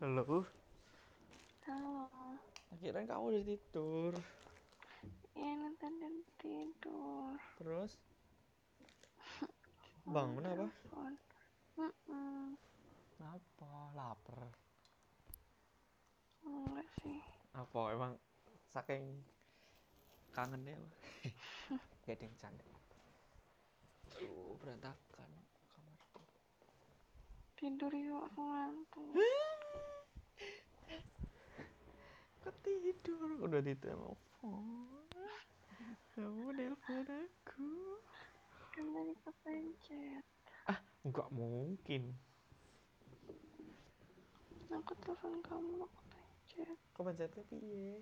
Halo, Halo. akhirnya kamu udah tidur. Ya nanti dan tidur. Terus bangun apa? Telepon. Mm-mm. Apa? Lapar. Enggak sih. Apa emang saking kangennya? Gak ada yang canda. Aduh, berantakan. Tidur yuk aku ngantuk. Kok tidur? Udah ditelepon. Kamu nelpon aku. Kan tadi kepencet. Enggak mungkin. Aku telepon kamu aku pencet. Kok pencetnya piye?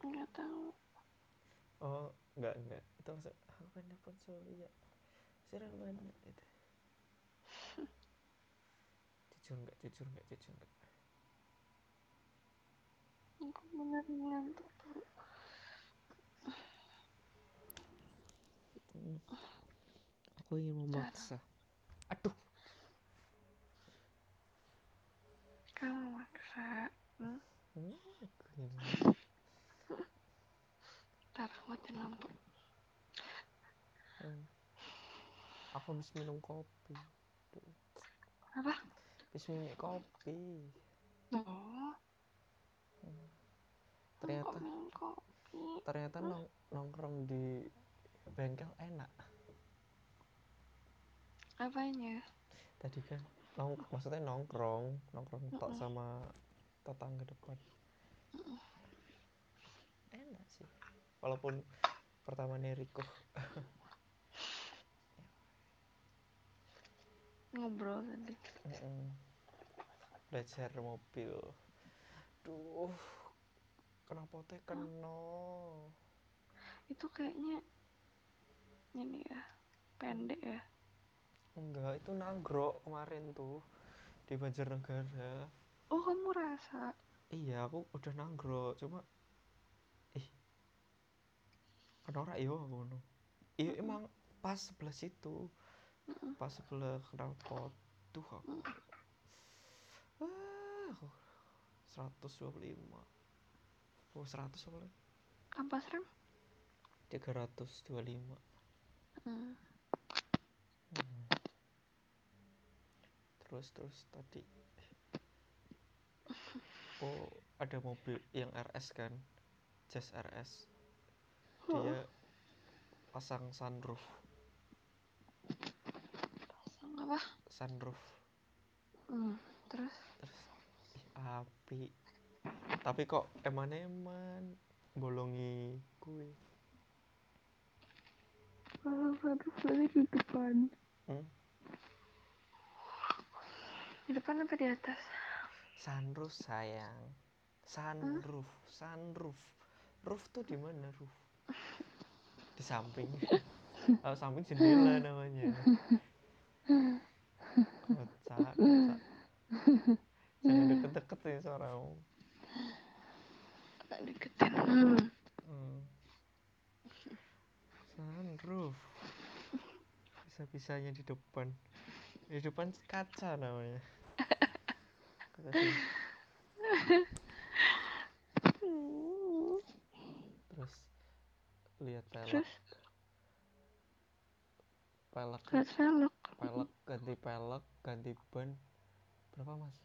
Enggak tahu. Oh, enggak, enggak. Itu maksud aku kan nelpon Surya. Surya mana itu? Jujur enggak, jujur enggak, jujur enggak. Aku bener ngantuk. Aku ingin memaksa. Aduh, Kamu maksa. Hmm? hmm, Ntar aku matiin lampu. Hmm. Aku habis minum kopi. Apa? Habis minum kopi. Oh. Hmm. Ternyata kopi? ternyata nong nongkrong di bengkel enak. Apanya? Tadi kan nong maksudnya nongkrong, nongkrong tok Mm-mm. sama tetangga depan. Enak sih. Walaupun pertama Riko Ngobrol tadi. Mm-mm. belajar mobil. Duh, kenapa teh kena? Itu kayaknya ini ya pendek ya. Enggak, itu nagro kemarin tuh di Banjarnegara. Oh kamu rasa? Iya, aku udah nagro, cuma ih kena ora yo aku ngono. Iya emang pas sebelah situ. Pas sebelah knalpot tuh aku. Ah, aku 125. Oh, 100 soalnya. Apa serem? 325. Hmm. Hmm. Terus terus tadi oh ada mobil yang RS kan Jazz RS dia pasang sunroof apa? sunroof Hmm. Terus? terus ih, api tapi kok eman-eman bolongi kue Kalau satu berarti di depan. hmm? Di depan apa di atas? sunroof sayang sunroof sunroof roof tuh di mana roof di samping oh, samping jendela namanya kocak kocak jangan deket-deket ya suaramu Agak deketin. Hmm. hmm. sunroof bisa-bisanya di depan di depan kaca namanya terus lihat pelek Terus? pelek. Pelek ganti pelek ganti ban berapa mas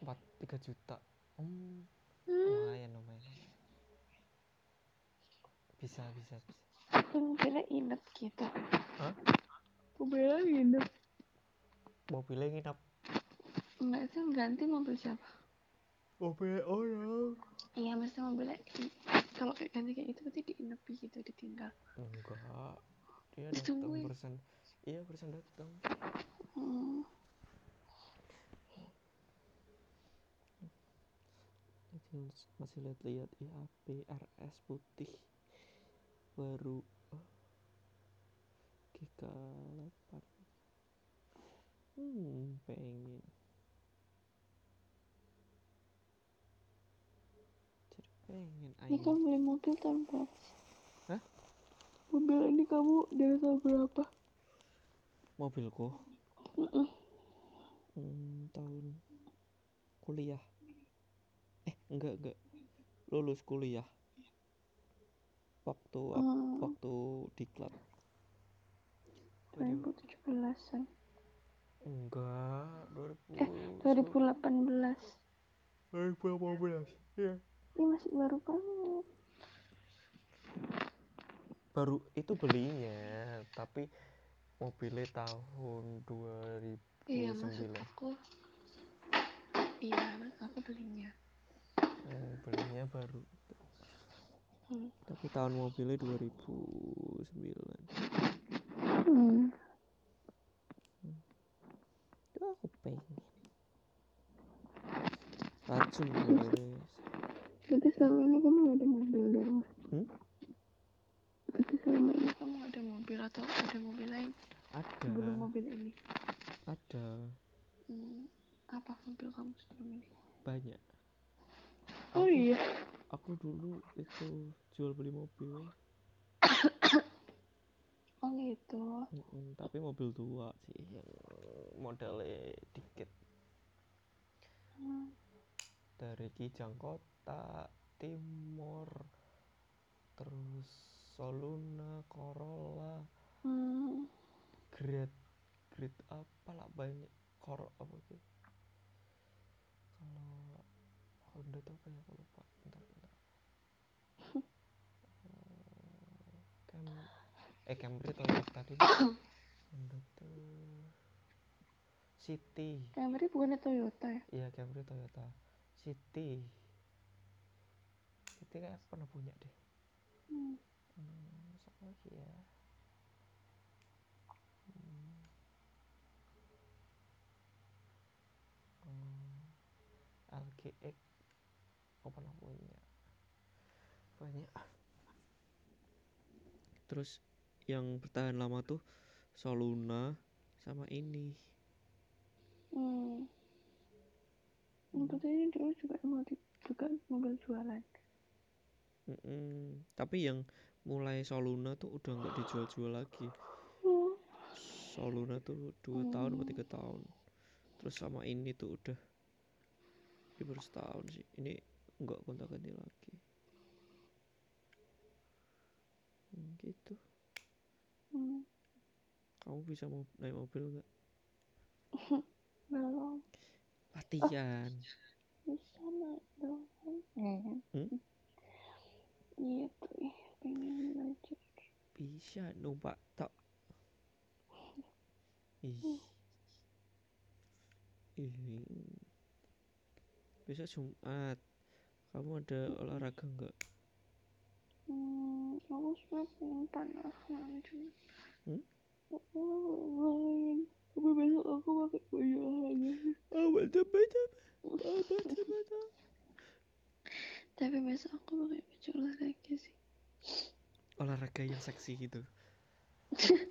empat tiga juta hmm Hmm. lumayan lumayan bisa bisa bisa Aku mobilnya inap gitu. Hah? Mobilnya inap. mobilnya nginap Enggak sih ganti mobil siapa? mobil orang Iya mesti mobilnya kalau ganti kayak itu berarti diinapi gitu ditinggal. enggak dia datang Ditungguin. Iya barusan datang Hmm. masih masih lihat-lihat IAP RS putih baru oh, GK8 hmm pengen jadi pengen Ini ayo kamu beli mobil tahun berapa? Hah? Mobil ini kamu dari tahun berapa? Mobilku Mm-mm. hmm, tahun kuliah eh enggak enggak lulus kuliah waktu Hmm, waktu diklat 2017-an. enggak 2000 Eh, 2018. 2018 iya Ini masih baru banget. baru itu belinya tapi mobilnya tahun 2009 Iya, maksud aku. Iya, aku belinya. Hmm, belinya baru Hmm. tapi tahun mobilnya 2009 Hmm. itu aku pengen racun guys Berarti selama ini kamu gak ada mobil di rumah? Hmm? Berarti selama ini kamu ada mobil atau ada mobil lain ada sebelum mobil ini? ada Hmm. Apa mobil kamu sebelum ini? banyak Oh Aku- iya. aku dulu itu jual beli mobil Oh gitu. Mm-mm, tapi mobil tua sih yang modelnya dikit Hmm. dari Kijang Kota Timur terus Soluna Corolla Hmm. Grade Grade apa lah banyak Cor apa sih kalau Honda tuh apa ya aku lupa. Bentar bentar. Eh, Cam eh Camry Toyota tadi Honda tuh City. Camry bukannya Toyota ya? iya Camry Toyota. City. City kayak pernah punya deh. Hmm. Hmm, siapa lagi ya? Hmm. Hmm, LGX aku pernah punya banyak terus yang bertahan lama tuh Soluna sama ini Hmm. Ini dulu juga mau di, juga mobil jualan. Mm-mm. tapi yang mulai Soluna tuh udah nggak dijual-jual lagi Oh. Soluna tuh dua tahun atau tiga tahun terus sama ini tuh udah ini baru setahun sih ini nggak gonta ganti lagi Hmm, gitu Hmm. kamu bisa mau naik mobil nggak Belum latihan bisa naik dong. Hmm. Tuh, ih, pengen belajar. bisa numpak tak ih ih besok Jumat kamu ada olahraga nggak Hmm, aku sebenarnya pengen panasan cuma. Hmm? Tapi besok aku pakai baju olahraga. awal coba coba coba coba Tapi besok aku pakai baju olahraga sih. Olahraga yang seksi gitu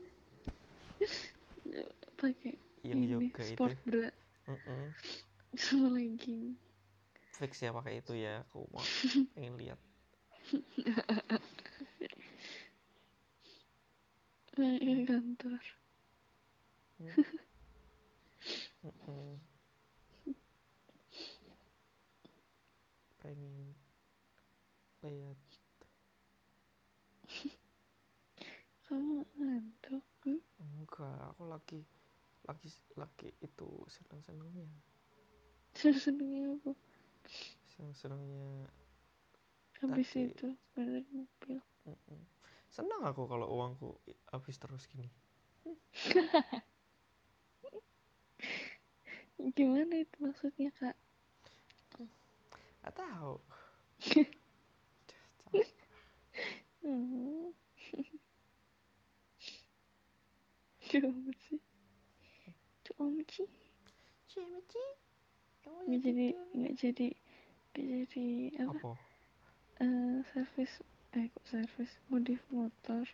Pakai yang ini yoga itu sport bra Mm-mm. sama legging. fix ya pakai itu ya aku mau pengen lihat Naik kantor. Mm-mm. pengen lihat Kamu ngantuk? Hmm? enggak aku lagi lagi lagi itu senang senangnya Senengnya apa? senang senangnya Habis Tadi- itu bener mobil. senang aku kalau uangku habis terus gini Gimana itu maksudnya kak? nggak tahu Hmm. Coba sih. Nggak jadi nggak jadi nggak jadi apa? apa eh servis eh kok servis modif motor.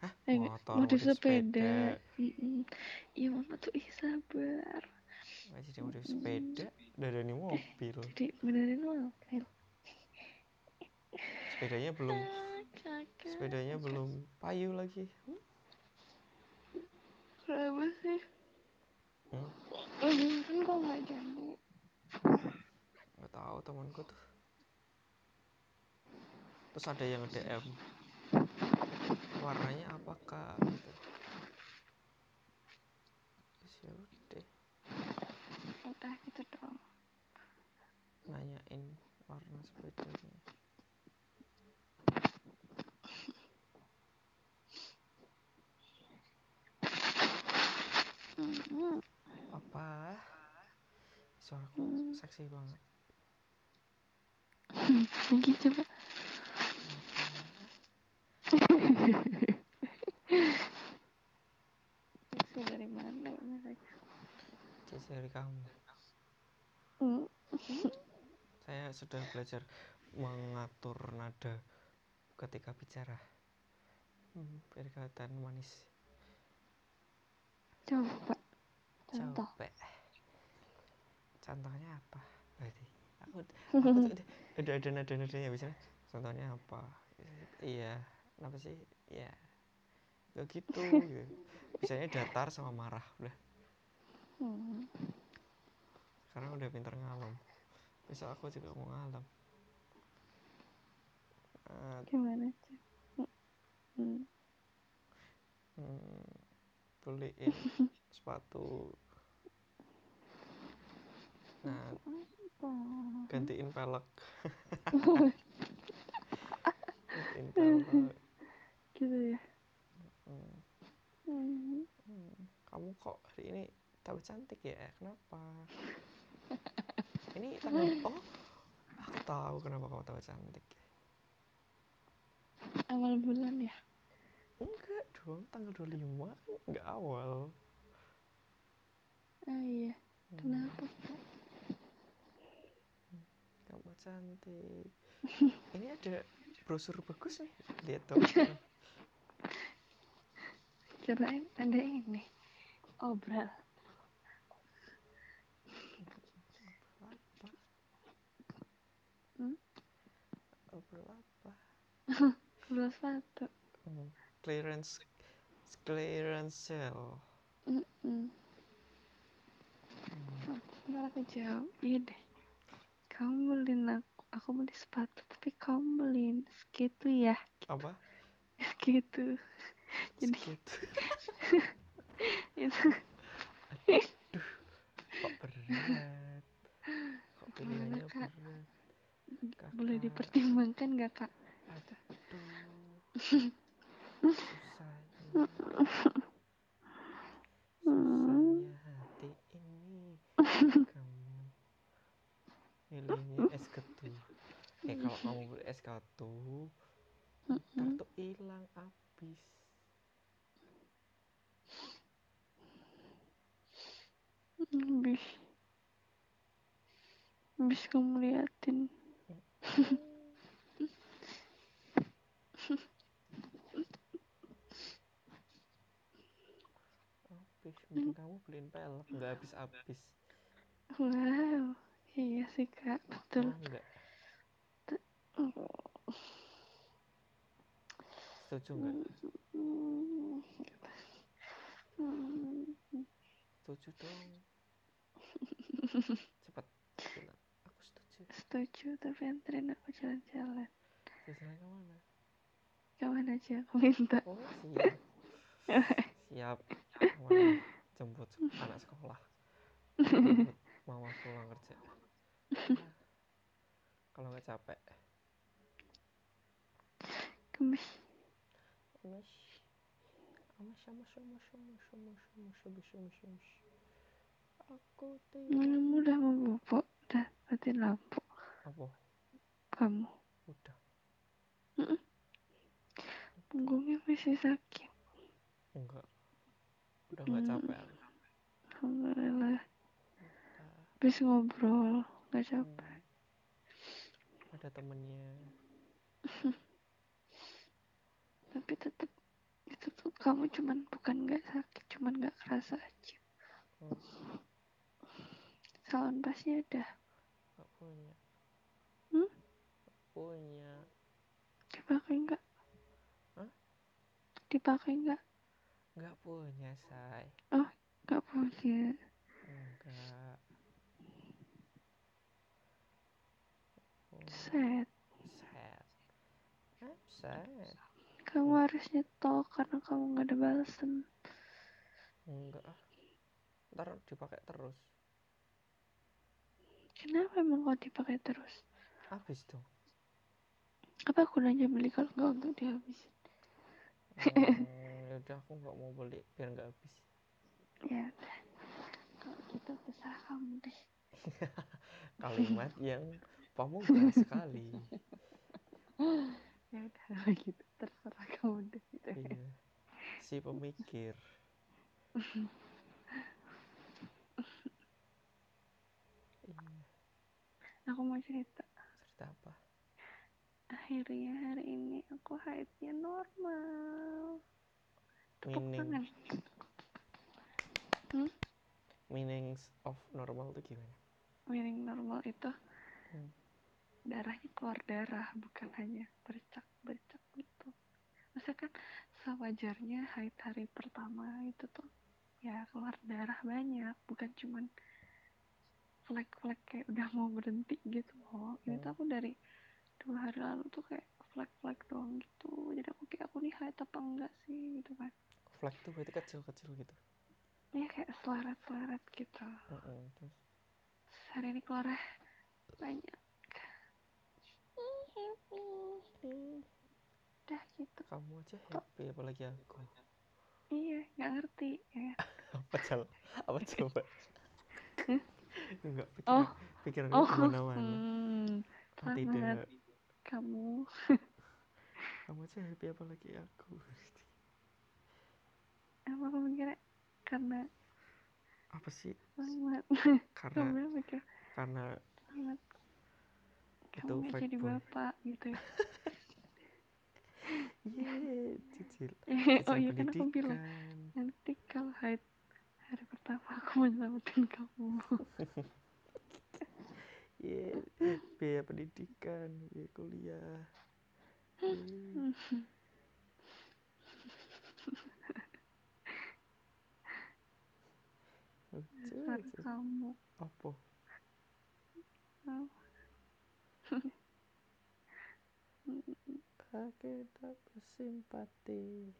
Hah? Eh, motor modif modif sepeda. Iya mama tuh ih sabar. nggak jadi modif sepeda dari ini mobil Jadi benerin mobil. sepedanya belum Ah, sepedanya belum payu lagi Kenapa sih? Hmm? Kok nggak jadi? kok temanku tuh. Terus ada yang DM warnanya apa kak? Gitu. Terus ya udah gitu dong nanyain warna sepedanya Hmm. apa suaraku Hmm. seksi banget. Lagi coba. Seksi dari mana? Mereka Cici dari kamu. Hmm. saya sudah belajar mengatur nada ketika bicara. Hmm, biar kelihatan manis. Coba contoh. Capek. Contohnya apa? Berarti aku, aku udah, udah ada nada nadanya biasanya contohnya apa? Iya apa sih? Iya. Gak gitu, gitu. Biasanya datar sama marah udah. Hmm. sekarang udah pinter ngalem. Besok aku juga mau ngalem. Eh, gimana sih? Hmm. hmm, beliin sepatu. Nah gantiin pelek gantiin pelek gitu ya. Hmm, hmm. hmm, kamu kok hari ini tahu cantik ya? Kenapa? Ini tanggal oh aku tahu kenapa kamu tahu cantik. Awal bulan ya? Enggak dong tanggal 25 kan enggak awal ah iya. Kenapa? Kak? kamu cantik. Ini ada brosur bagus nih. Lihat dong. Kirain ada ini. Obral. Hmm? obral apa? Obral sepatu. Hmm, clearance clearance sale. Mm -mm malah kejauh iya deh kamu beliin aku aku beli sepatu tapi kamu beliin segitu ya gitu. apa segitu jadi segitu itu Aduh, kok berat kok pilihannya berat Kakak. boleh dipertimbangkan gak kak Aduh. Susah. Susah kamu Nilainya S1. Eh kalau kamu beli S kartu kartu hilang habis. Habis. Habis kamu liatin. habis, mungkin kamu beliin pelek nggak habis-habis wow iya sih kak betul. Oh, enggak? Setuju nggak setuju dong. Cepat aku setuju. Setuju tapi anterin aku jalan-jalan. Jalan ke mana kapan aja aku minta? Oh siap. Siap. Ke mana? jemput anak sekolah mama pulang kerja kalau nggak capek. Kemis Mas, sama sama sama sama sama sama sama sama sama aku tidak kamu udah mau bobo udah matiin lampu apa? Kamu. Udah punggungnya masih sakit. Enggak. Udah nggak Hmm. capek. Alhamdulillah. Habis ngobrol nggak capek. Hmm. ada temennya. Tapi tetap itu tuh kamu cuman bukan nggak sakit cuman nggak kerasa aja. Hmm. salon pasnya ada nggak punya. Hmm? Nggak punya. Dipakai nggak? Hah? dipakai nggak? Nggak punya say. Nggak punya. Enggak Buset. Kamu harus nyetok karena kamu nggak ada balasan. Enggak ah. Ntar dipakai terus. Kenapa emang kau dipakai terus? Habis dong. Apa aku nanya beli kalau nggak untuk dihabisin? Hmm, udah aku nggak mau beli biar nggak habis. Ya udah. Kalau gitu terserah kamu deh. Kalimat yang pamungkas sekali. Ya udah gitu terserah kamu deh. Gitu. Iya. Si pemikir. Iya. Aku mau cerita. Cerita apa? Akhirnya hari ini aku haidnya normal. Tepuk Meaning tangan. Hmm? meanings of normal tuh gimana? Meaning normal itu Hmm. Darahnya keluar darah bukan hanya bercak bercak gitu. Maksudnya kan sewajarnya haid hari pertama itu tuh ya keluar darah banyak bukan cuman flek-flek kayak udah mau berhenti gitu loh. Ini tuh Hmm. aku dari dua hari lalu tuh kayak flek-flek doang gitu. Jadi aku kayak aku nih haid apa enggak sih gitu kan. Flag tuh berarti kecil-kecil gitu. Ya kayak seleret-seleret gitu. Heeh, terus Terus hari ini keluarnya banyak. Udah gitu. kamu aja happy apalagi aku. Iya, nggak ngerti ya. Apa salah? Apa coba? Enggak pikiran, Oh. pikiran Oh, ke mana-mana. hmm, tidak. kamu. Kamu aja happy apalagi aku. Apa aku mikirnya karena Apa sih? Karena Kamu karena. Itu Kamu fake jadi boy. bapak gitu ya. Yeay, cicil. oh iya kan aku bilang nanti kalau haid hari pertama aku menyelamatkan kamu. Yeay, biaya pendidikan, biaya kuliah. Yeay. Lucu, kamu. Apa? Oh. Aku tak bersimpati.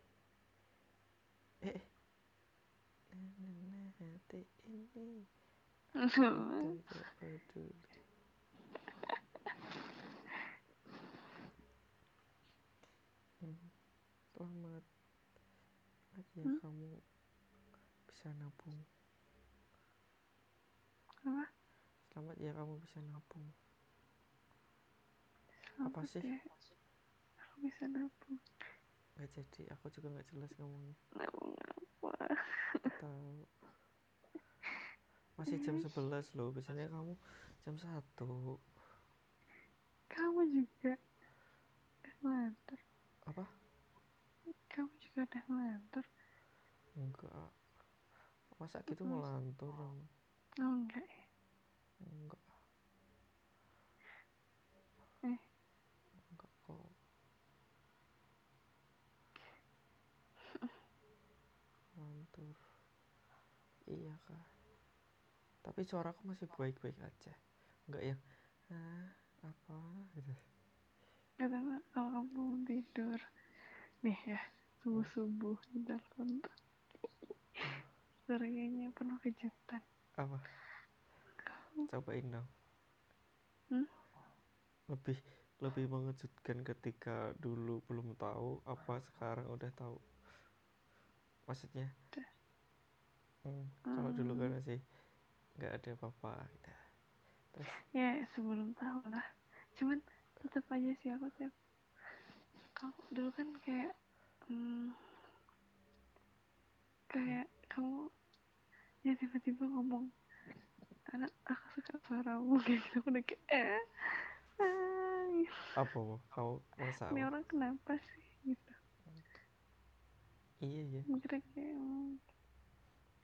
Eh, nah, hati ini tidak peduli. Selamat. Selamat ya Hmm? kamu bisa nabung. Apa? Selamat ya kamu bisa nabung. Selamat sih? Aku bisa nabung. Gak jadi, aku juga nggak jelas ngomongnya. Nabung apa? Nggak tahu. Masih jam 11 loh, biasanya kamu jam 1. Kamu juga ngelantur. Apa? Kamu juga udah ngelantur. Enggak. Masa gitu ngelantur? Oh enggak ya. Enggak. Eh. Enggak kok. Ngelantur. Kak. Tapi suaraku masih baik-baik aja. Enggak yang ah, apa gitu. Karena kalau kamu belum tidur. Nih ya, subuh-subuh di telepon tuh. Serinya penuh kejutan. Apa? Kamu Cobain dong. Hmm? Lebih lebih mengejutkan ketika dulu belum tahu apa sekarang udah tahu. Maksudnya Udah. Hmm, kalau dulu kan Hmm. masih nggak ada apa-apa gitu. Terus ya sebelum tahu lah. Cuman tetap aja sih aku tiap kalau dulu kan kayak hmm, kayak kamu ya tiba-tiba ngomong anak aku suka suaramu kayak gitu aku udah kayak eh, apa mau kau masa ini apa? orang kenapa sih gitu Iya ya. mikirnya kayak hmm,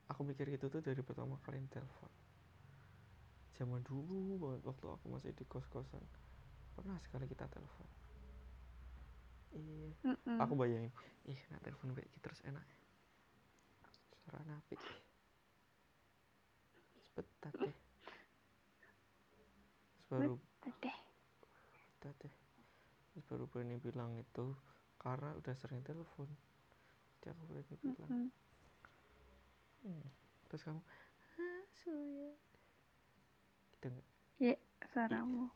Aku mikir gitu tuh dari pertama kali telepon. Zaman dulu banget waktu aku masih di kos-kosan. Pernah sekali kita telepon. Iya. mm-mm. Aku bayangin, ih nak telepon kayak gitu terus enak. Suara napi. Sebentar deh. Baru Betul deh terus baru berani bilang itu karena udah sering telepon jadi aku berani bilang Mm-mm. hmm. Terus kamu ah gitu nggak? Ya suaramu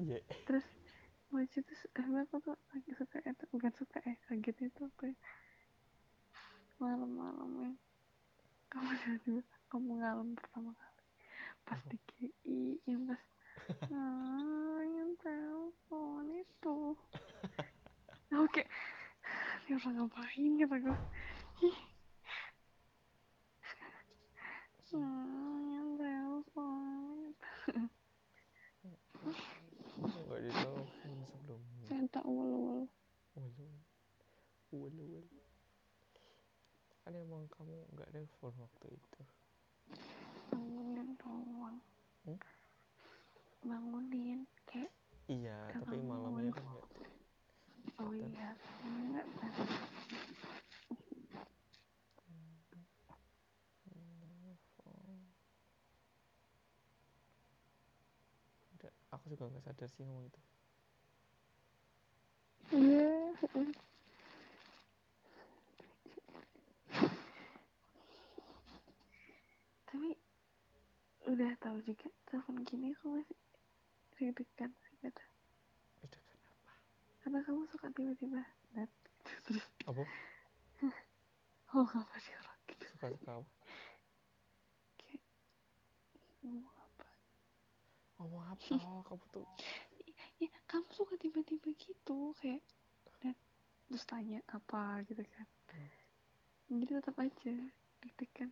iya. Terus lucu tuh emang aku tuh lagi suka itu bukan suka eh kaget itu apa ya. Malam-malam yang kamu tiba-tiba kamu ngalem pertama kali. Pas di GI yang pas ah yang telepon itu. Oke ini orang ngapain? kata gue ih ah yang telepon nggak ditelepon sebelumnya saya tak ulu Walu, walu, walu. Kan emang kamu nggak telepon waktu itu. bangunin doang Hmm? bangunin kayak Iya, tapi malamnya kan nggak. oh iya enggak kan Telepon. Udah, aku juga nggak sadar sih ngomong itu. tapi udah tahu juga telepon gini aku masih deg-degan sih kata karena kamu suka tiba-tiba net terus Apa? oh apa sih gitu Suka suka apa? kayak ngomong apa kamu tuh ya kamu suka tiba-tiba gitu kayak net terus tanya apa gitu kan jadi tetap aja deg-degan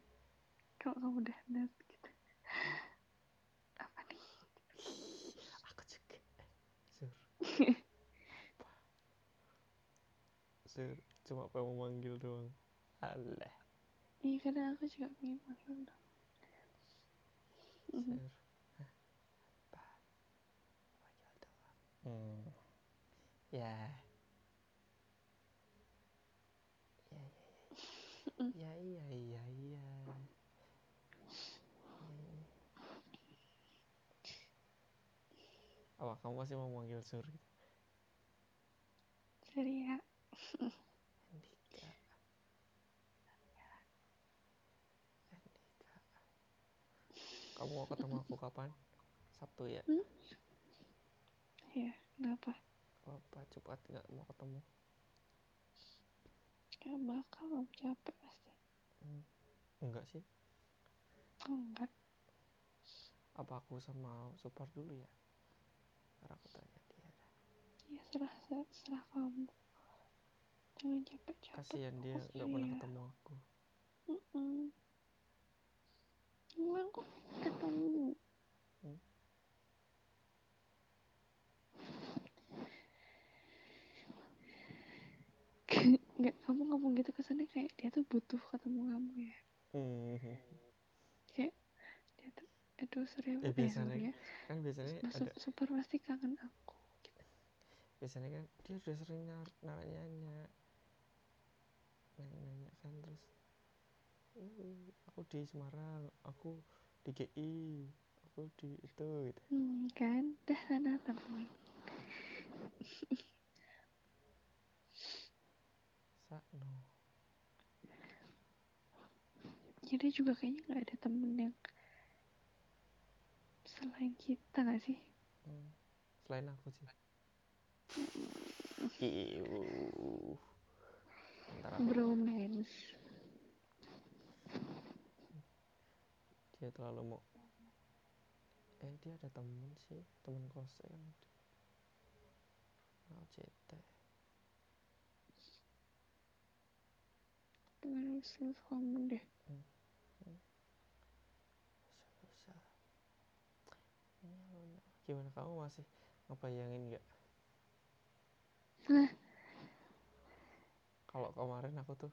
kalau kamu udah net gitu apa nih aku juga. Sur. Sur, cuma pengen manggil doang. Alah, iya kadang aku juga pengen manggil dong. Sur. Hah? Apa? Manggil doang. Hmm. Ya. Ya, ya, ya. Ya, iya, iya, iya. Hmm. Apa kamu masih mau manggil Sur? gitu? Ceria Andika. Andika. Kamu mau ketemu aku kapan? Sabtu ya? ya kenapa Apa cepat nggak mau ketemu? gak bakal kamu capek pasti Hmm. Enggak sih. oh enggak Apa aku sama Supar dulu ya? Karena aku tanya dia. ya serah serah, serah kamu jangan capek capek Kasihan dia nggak pernah dia. ketemu aku. Mm-mm. Emang kok ketemu Hmm. Nggak kamu ngomong gitu kesannya kayak dia tuh butuh ketemu kamu ya. Hmm. kayak dia tuh aduh Eh eh, biasanya Surya kan biasanya ada super pasti kangen aku. Gitu. biasanya kan dia udah sering nar- nanya nanya nanya kan terus "Uh, aku di Semarang aku di GI aku di itu gitu. Hmm, kan? Dah sana temuin Sakno jadi juga kayaknya nggak ada temen yang selain kita nggak sih? Hmm. selain aku sih. Iu. Aku- bromance dia terlalu mau. Eh dia ada temen sih. Temen kosnya kan mau CT kamu deh susah ini Luna. gimana kamu masih ngebayangin nggak? Kalau kemarin aku tuh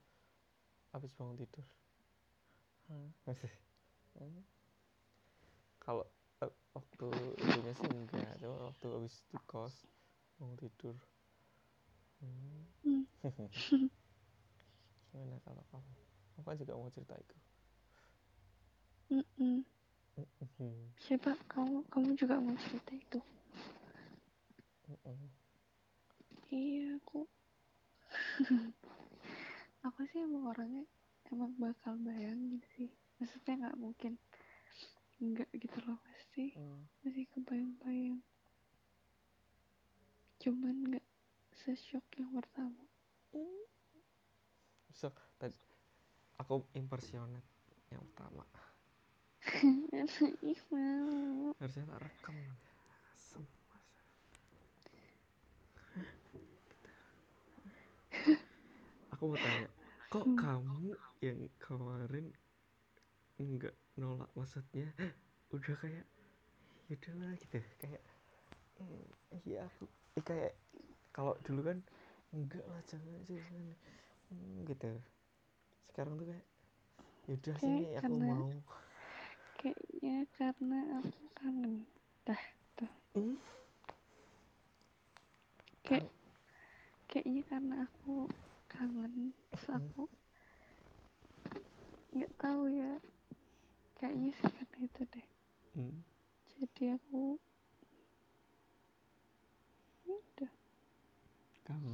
habis bangun tidur. Masih. Hmm. kalau eh, waktu itunya sih enggak. Cuma waktu habis di kos bangun tidur. Hmm. Gimana kalau kamu? Aku kan juga mau cerita itu Mm-mm. Hmm. siapa? Kamu kamu juga mau cerita itu? Mm-mm. iya aku. Aku sih emang orangnya emang bakal bayangin sih. Maksudnya nggak mungkin. Enggak gitu loh pasti Hmm. masih kebayang-bayang. Cuman nggak sesyok yang pertama so tadi aku impersionate yang malu harusnya tak rekam. Aku mau tanya kok kamu yang kemarin nggak nolak? Maksudnya udah kayak ya udahlah gitu. Kayak "Hmm, iya aku eh, kayak kalau dulu kan enggak lah jangan jangan gitu. Sekarang tuh kayak yaudah Kayak sini aku karena- mau. Kayaknya karena aku kangen. Dah tuh. Hmm? kayak kayaknya karena aku kangen terus Hmm. aku nggak tahu ya. Kayaknya sih karena itu deh. Hmm. jadi aku ya udah. Kamu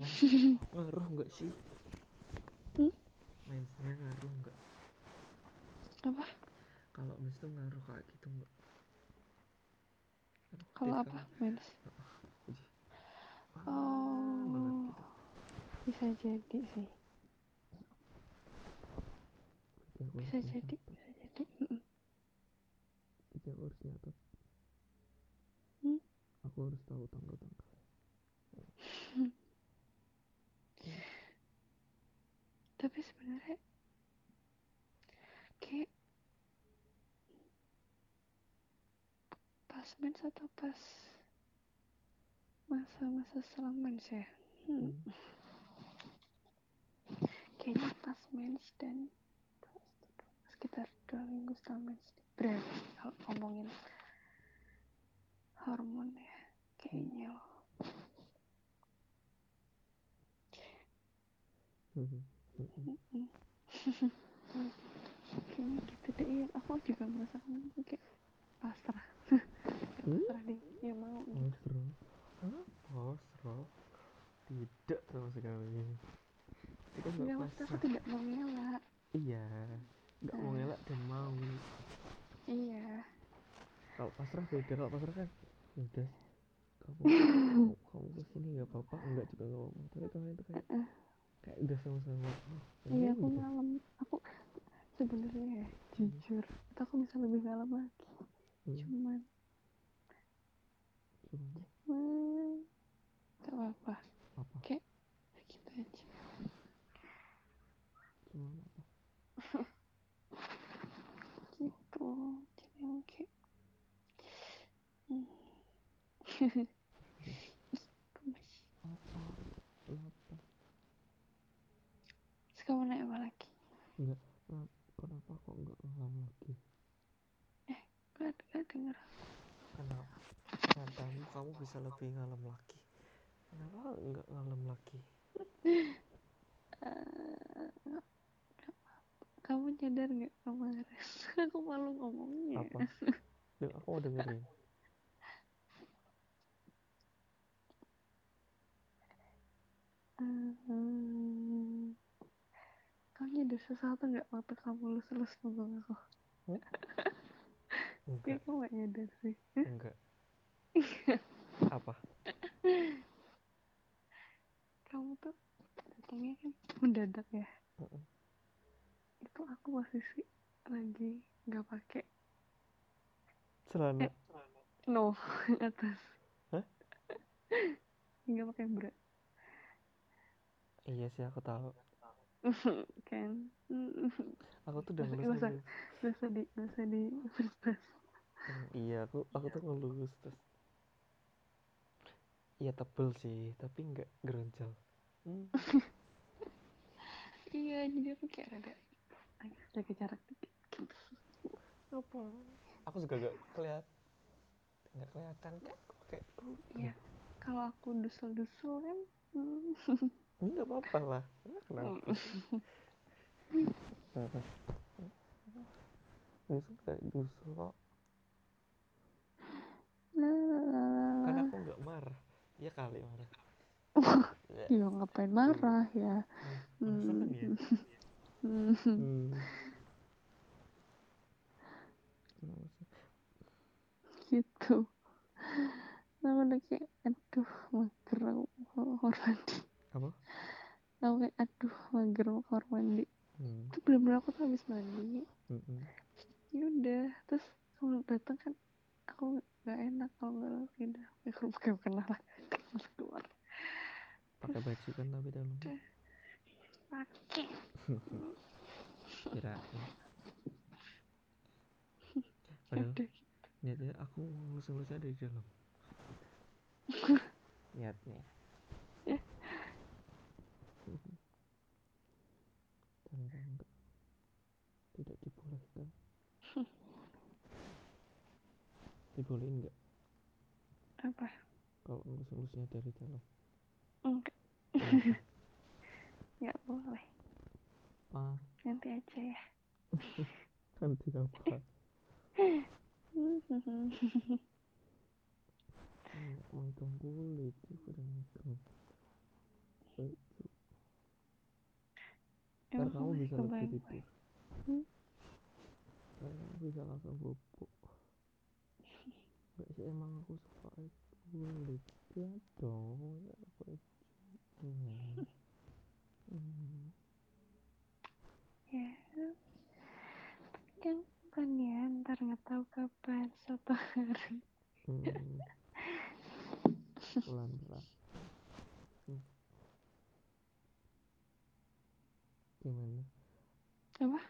ngaruh. Nggak sih? Hmm? mensnya ngaruh nggak? Apa? Kalau mens tuh ngaruh kayak gitu nggak? Kalau apa? Mens wah, Oh. bisa jadi sih. Bisa jadi bisa jadi. Mm-mm. Jadi aku harus nyatet Hmm? aku harus tahu tanggal-tanggal tapi sebenarnya kayak pas mens atau pas masa-masa setelah mens ya hmm. Hmm. kayaknya pas mens dan sekitar dua minggu setelah mens berarti kalau ngomongin hormon ya kayaknya loh Hmm. Kayaknya gitu deh. Iya aku juga merasakan itu kayak pasrah. Hmm? pasrah deh. Ya mau. Gitu. Posro Hah? Posro Tidak sama sekali. Enggak nggak maksud aku pasrah. tidak mengelak Iya. Nggak mau Ah. ngelak dan mau. Iya. Kalau pasrah beda. Kalau pasrah kan ya Udah. Kamu Kamu, ke sini nggak apa-apa. Enggak juga nggak apa-apa. Tapi kalian itu kayak. Kayak udah sama-sama. Iya aku ngalem aku sebenarnya ya jujur itu aku bisa lebih ngalem lagi. Hmm. cuman. Cuman cuman gak apa-apa. Apa? Segitu aja. Cuman apa gitu jadi yang kayak hmm. Gemes. Apa Kenapa Terus kamu nanya apa lagi? Enggak Kenapa kok nggak ngelam lagi? Gak, gak denger. Kenapa Katamu kamu bisa lebih ngalem lagi. Kenapa nggak ngalem lagi? Eh, kamu nyadar nggak kemarin aku malu ngomongnya. Apa? Duh, aku mau dengerin. Hmm. Kamu nyadar sesuatu nggak waktu kamu lulus-lulus nunggu aku Enggak kamu nggak nyadar sih Enggak. Apa? kamu tuh datangnya kan mendadak ya itu aku posisi lagi nggak pakai Celana. Eh. no atas Hah? nggak pakai bra Iya sih aku tahu. kan Aku tuh udah ngelus. nggak usah di nggak usah di Hmm, Iya aku aku tuh ngelus terus. Iya tebel sih tapi nggak geronjol. Hmm. iya jadi aku kayak ada agak jaga jarak dikit Apa? Aku juga gak keliat nggak kelihatan kan kayak iya kalau aku dusul-dusul kan hmm, nggak apa-apa lah. Emang Kenapa? Justru kayak justru kok. Kan aku nggak marah. Iya kali marah. Ya ngapain marah ya? Seneng ya? Hmm. hmm. gitu. Udah kayak aduh mager aku. Mandi apa? Aku kayak aduh mager mau kamar mandi. Hmm. itu bener-bener aku tuh habis mandi. Mm-mm. ya udah terus kamu datang kan aku nggak enak kalau nggak langsung udah. Ya kalau bukan bukan lah. Keluar. Pakai baju kan tapi dalamnya pakai. Kira padahal udah. niatnya aku ngelus-ngelusnya dari dalam. Niatnya ternyata enggak tidak dibolehkan. Dibolehin enggak? Apa? Kalau ngelus-ngelusnya dari dalam. Enggak. Kenapa? nggak boleh. Ah nanti aja ya. Nanti apa Enggak megang kulit udah megang Emang kamu bisa lebih tidur Hmm? kamu bisa langsung bubuk enggak sih emang aku suka kulit ya dong ya baju hmm. Hmm. ya kan kan ya ntar nggak tahu kapan suatu hari Hmm. pelan pelan hmm. Gimana? Apa?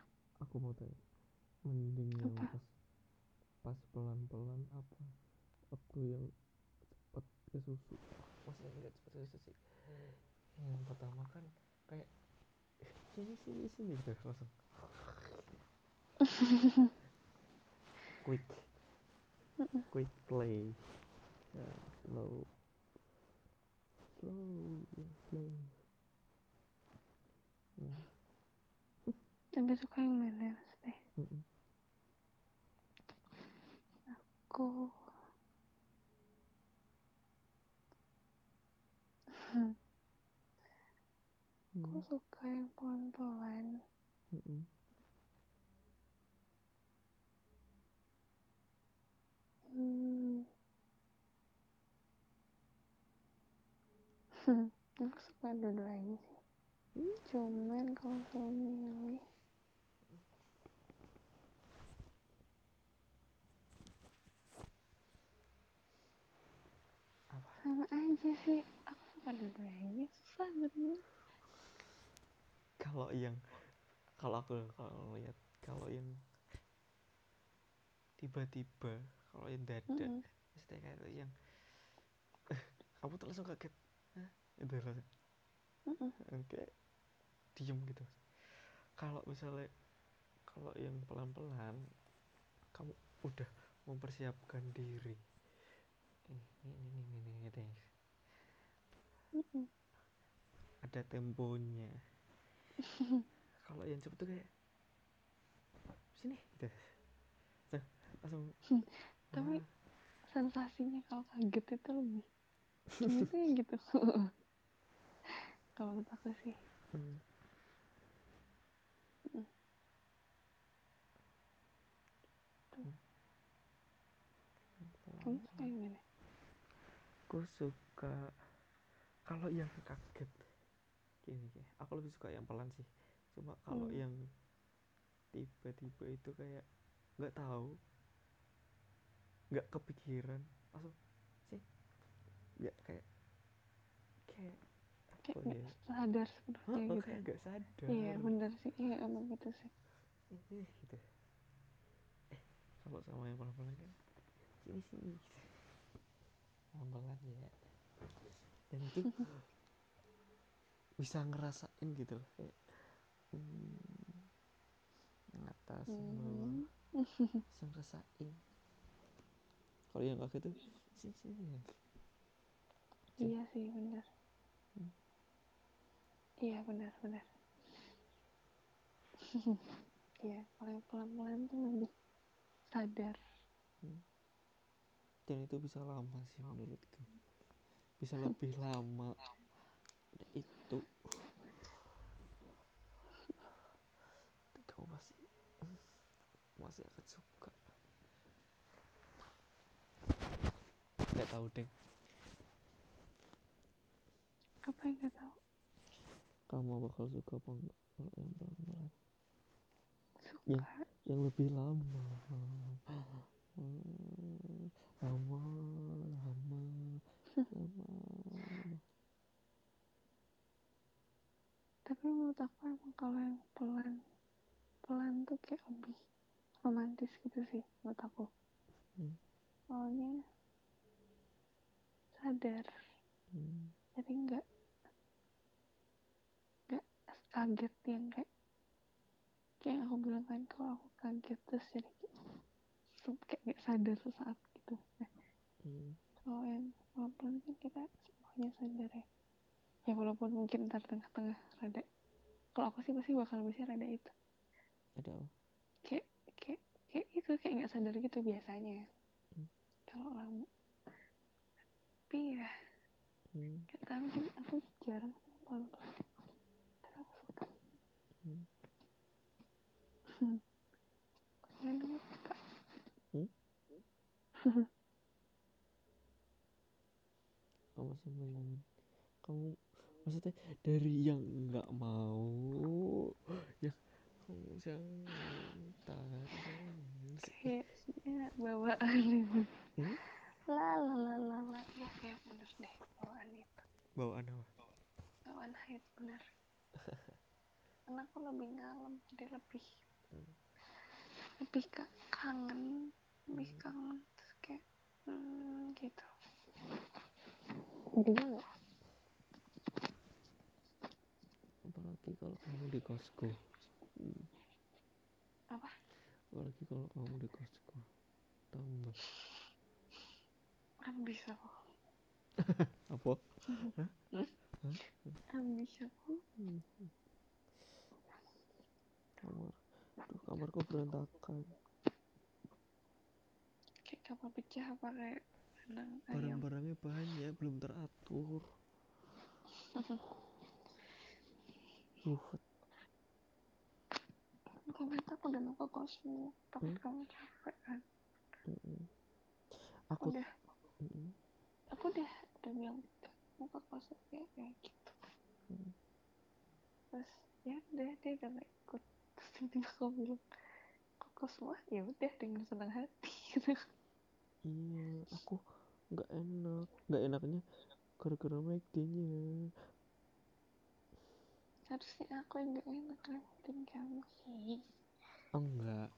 Aku mau tanya. Mending yang Apa? pas pas pelan pelan apa? Waktu yang cepet ke susu. Maksudnya nggak cepet ke susu sih. Yang pertama kan kayak "Eh, sini sini sini. Gitu langsung. Quick. Quick play. Ya slow. Slow ya slow Hmm, lebih suka yang mana maksudnya mm-mm. aku Hmm, aku suka yang pelan-pelan mm-mm. Hmm. Hmm, aku suka dua-duanya sih. Cuman kalau suruh milih, sama aja sih. Aku suka dua-duanya. Susah bener. kalau yang kalau aku kalau lihat kalau yang tiba-tiba kalau yang dadak Mm-mm. maksudnya kayak yang kamu tuh langsung kaget Hah? itu langsung Mm-mm. kayak diem gitu kalau misalnya kalau yang pelan-pelan kamu udah mempersiapkan diri ini ini ini ini, ini, ada temponya kalau yang cepet tuh kayak sini gitu langsung Tapi sensasinya kalau kaget itu lebih gitu ya gitu. kalau menurut aku sih. hmm. Mm. Kamu suka yang mana? Aku suka kalau yang kaget gini, gini aku lebih suka yang pelan sih cuma kalau Hmm. yang tiba-tiba itu kayak nggak tahu nggak kepikiran langsung sih nggak kayak kayak Kayak apa nggak ya sadar sebenarnya gitu. kayak nggak sadar Iya bener sih. Iya emang gitu sih. eh gitu eh kalau sama yang pelan-pelan kan sini sini pelan-pelan ya dan itu bisa ngerasain gitu loh kayak hmm, atas bawah Hmm. bisa ngerasain kalau yang kaget tuh sini sini Iya sih benar. Hmm. Iya benar benar. Iya kalau yang pelan-pelan tuh lebih sadar. Dan itu bisa lama sih menurutku. Bisa lebih lama. Itu. Kamu masih masih akan suka. Nggak tahu deh apa yang gak tahu? Kamu bakal suka apa enggak kalau yang suka. Ya. yang lebih lama. Hmm, lama lama lama tapi menurut aku emang kalau yang pelan pelan tuh kayak lebih romantis gitu sih menurut aku. Hmm. soalnya sadar. Hmm, jadi nggak nggak kaget yang kayak kayak aku bilang kan kalau aku kaget terus jadi kayak kayak nggak sadar sesaat gitu. Nah hmm, kalau yang pelan-pelan kan kita semuanya sadar ya. Ya walaupun mungkin ntar tengah-tengah rada. Kalau aku sih pasti bakal bisa rada itu. Ada kayak kayak kayak itu kayak nggak sadar gitu biasanya. Hmm. kalau lama tapi ya Hmm, tahu sih aku jarang sih pelan-pelan tapi aku suka hmm. kalian kamu sembunyiin kamu maksudnya dari yang nggak mau yang kamu santai kayaknya bawaan itu. Hmm? la la la la la. Ya kayak bener deh bawaan itu. Bawaan apa? Bawaan haid bener. Karena aku lebih ngalem jadi lebih Hmm. lebih kangen lebih Hmm. kangen. kayak hmm, gitu. Gimana nggak apalagi kalau kamu di kosku Hmm. apa? Apalagi kalau kamu di kosku tambah ambis aku apa? Ambis aku Hmm. kamar. Kamarku berantakan pecah apa kayak kandang ayam? Barang-barangnya banyak belum teratur. Buffet aku minta aku udah mau ke kosmu tapi Hmm? kamu capek kan? Mm-mm. aku aku udah. Mm-mm. aku udah udah bilang mau ke kosmu kayak kayak gitu. Hmm. terus ya udah dia udah gak ikut. Terus tiba-tiba aku bilang ke kosmu ya udah dengan senang hati gitu iya aku nggak enak. Nggak enaknya gara-gara McD nya harusnya aku yang gak enak ngeliatin kamu sih. Oh enggak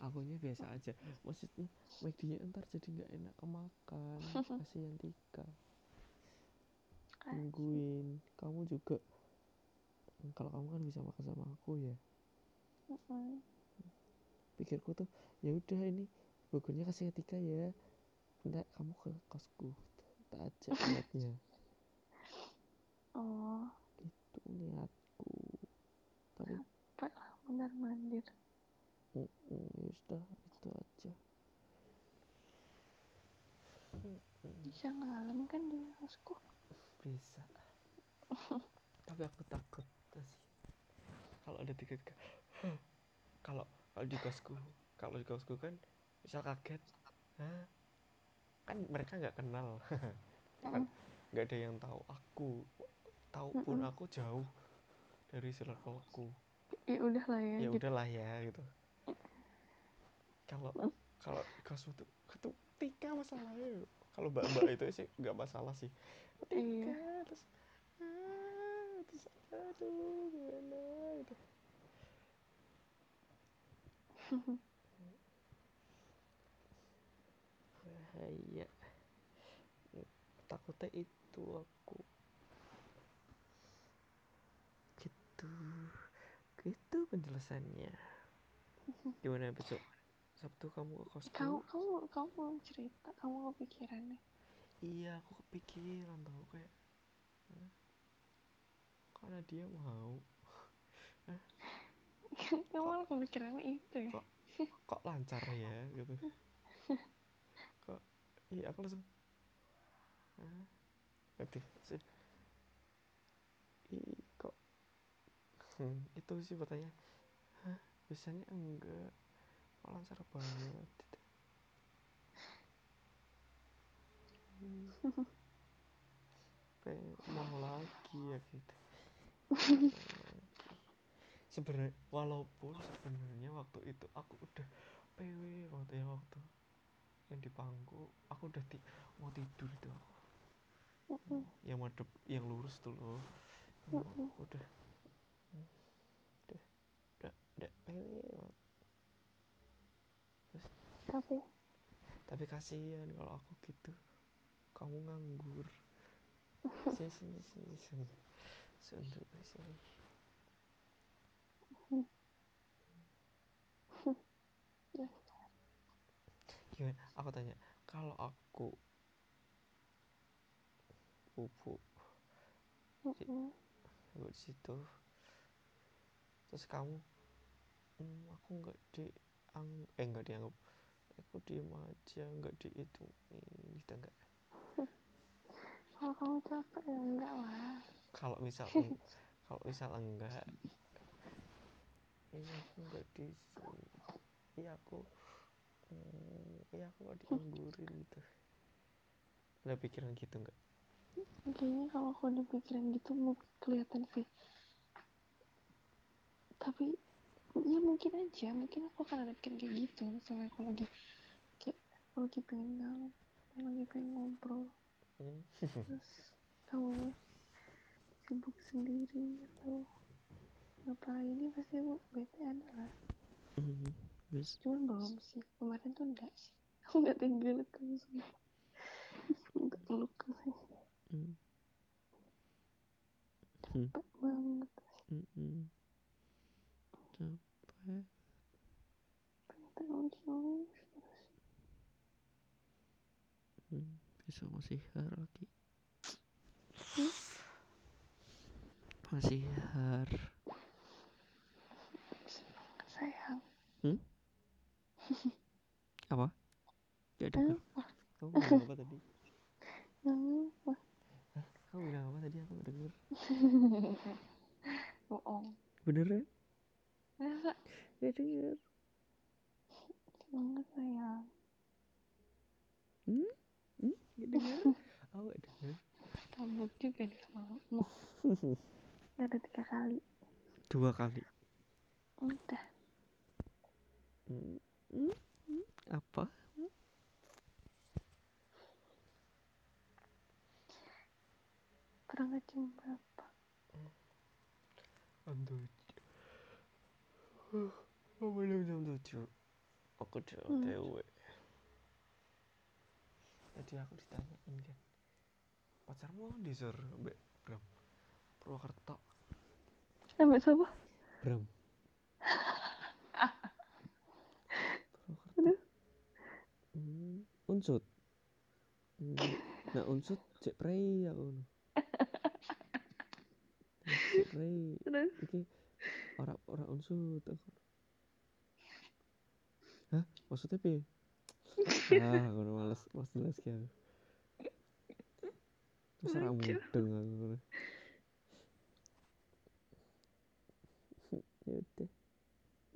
akunya biasa aja. Maksudnya McD nya ntar jadi nggak enak kemakan. Kasihan Tika. Nungguin. Kamu juga kalau kamu kan bisa makan sama aku ya. Pikirku tuh ya udah ini burgernya kasih ke Tika ya. Enggak kamu ke kosku. Tak ajak niatnya. Oh. Itu niatku. Tapi capek lah bener mandir. Mm, mm, ya sudah itu aja. Bisa ngalem kan di kosku? Bisa. Tapi aku takut sih kalau ada tiga tiga kalau kalau di kosku kalau di kosku kan misal kaget Hah? kan mereka nggak kenal. Kan nggak ada yang tahu aku. Tahu pun Mm-mm. aku jauh dari circleku. Ya udah lah ya, ya gitu. udahlah ya gitu. Kalau Mm. kalau tuh itu tika masalahnya. Kalau mbak mbak itu sih nggak masalah sih. Tika Iya. terus ah, terus aduh gimana? Gitu bahaya takutnya itu aku. Gitu. Gitu penjelasannya. Gimana besok? Sabtu kamu ke kosku kamu kamu kamu belum cerita. Kamu kepikiran nih iya aku kepikiran tau. Kayak "Hah? karena dia mau. Kamu malah kepikirannya itu ya? Kok? kok lancar ya gitu iya aku langsung. "Hah? aduh se- Ih, kok? Hmm, itu sih pertanyaan. Hah, biasanya enggak. Kok lancar banget. Pengen mau lagi ya gitu sebenarnya walaupun sebenarnya waktu itu aku udah PW waktu ya waktu yang di pangku aku udah ti mau tidur itu. Aku yang madep yang lurus tuh loh. Mm-mm. udah udah udah udah terus tapi? Tapi kasihan kalau aku gitu. Kamu nganggur. Sini sini sini sini. Sunduk sini gimana aku tanya kalau aku pupu Mm-mm. gue di situ terus kamu hmm, aku nggak di ang eh nggak dianggap. Aku diem aja nggak dihitungin gitu enggak kalau kamu capek ya enggak lah. Kalau misal kalau misal enggak iya aku nggak di iya aku hmm, iya aku nggak dianggurin gitu. Ada pikiran gitu enggak kayaknya kalau aku udah pikiran gitu mau kelihatan sih. Tapi ya mungkin aja mungkin aku akan ada pikiran kayak gitu. Misalnya aku lagi kayak aku lagi pengen ngalam aku lagi pengen ngobrol. Hmm. terus kamu sibuk sendiri atau ngapain ini pasti aku bete ada lah. Hmm, Bis. cuman belum sih kemarin tuh enggak sih aku nggak tega liat kamu semua nggak peluk sih Hmm. Hmm. capek banget Mm-mm. capek pengen terus terus hmm. bisa masih har lagi Hmm? masih har sayang apa? Gak dengar kamu bilang apa tadi? Kamu bilang apa tadi? Aku gak denger. Bohong. Beneran? Masa? Gak denger. Banget sayang. Hmm? Hmm? gak denger. Aku gak denger. Tabuk juga nih semalam ada tiga kali. Dua kali. Udah. Hmm? Hmm? Hmm? apa? Berangkat jam berapa? Jam tujuh. Oh belum jam tujuh. Aku udah Hmm. otw tadi aku ditanyain kan pacarmu di sur? Mbak Bram. Purwokerto sampai siapa? Bram Aduh. Purwokerto hmm, unsut hmm. nah unsut cek prei aku no. cek prei terus iki ora ora unsut aku. Hah? Maksudnya piye? ah, aku males males jelas aku. Terus ora mudeng aku. ya udah,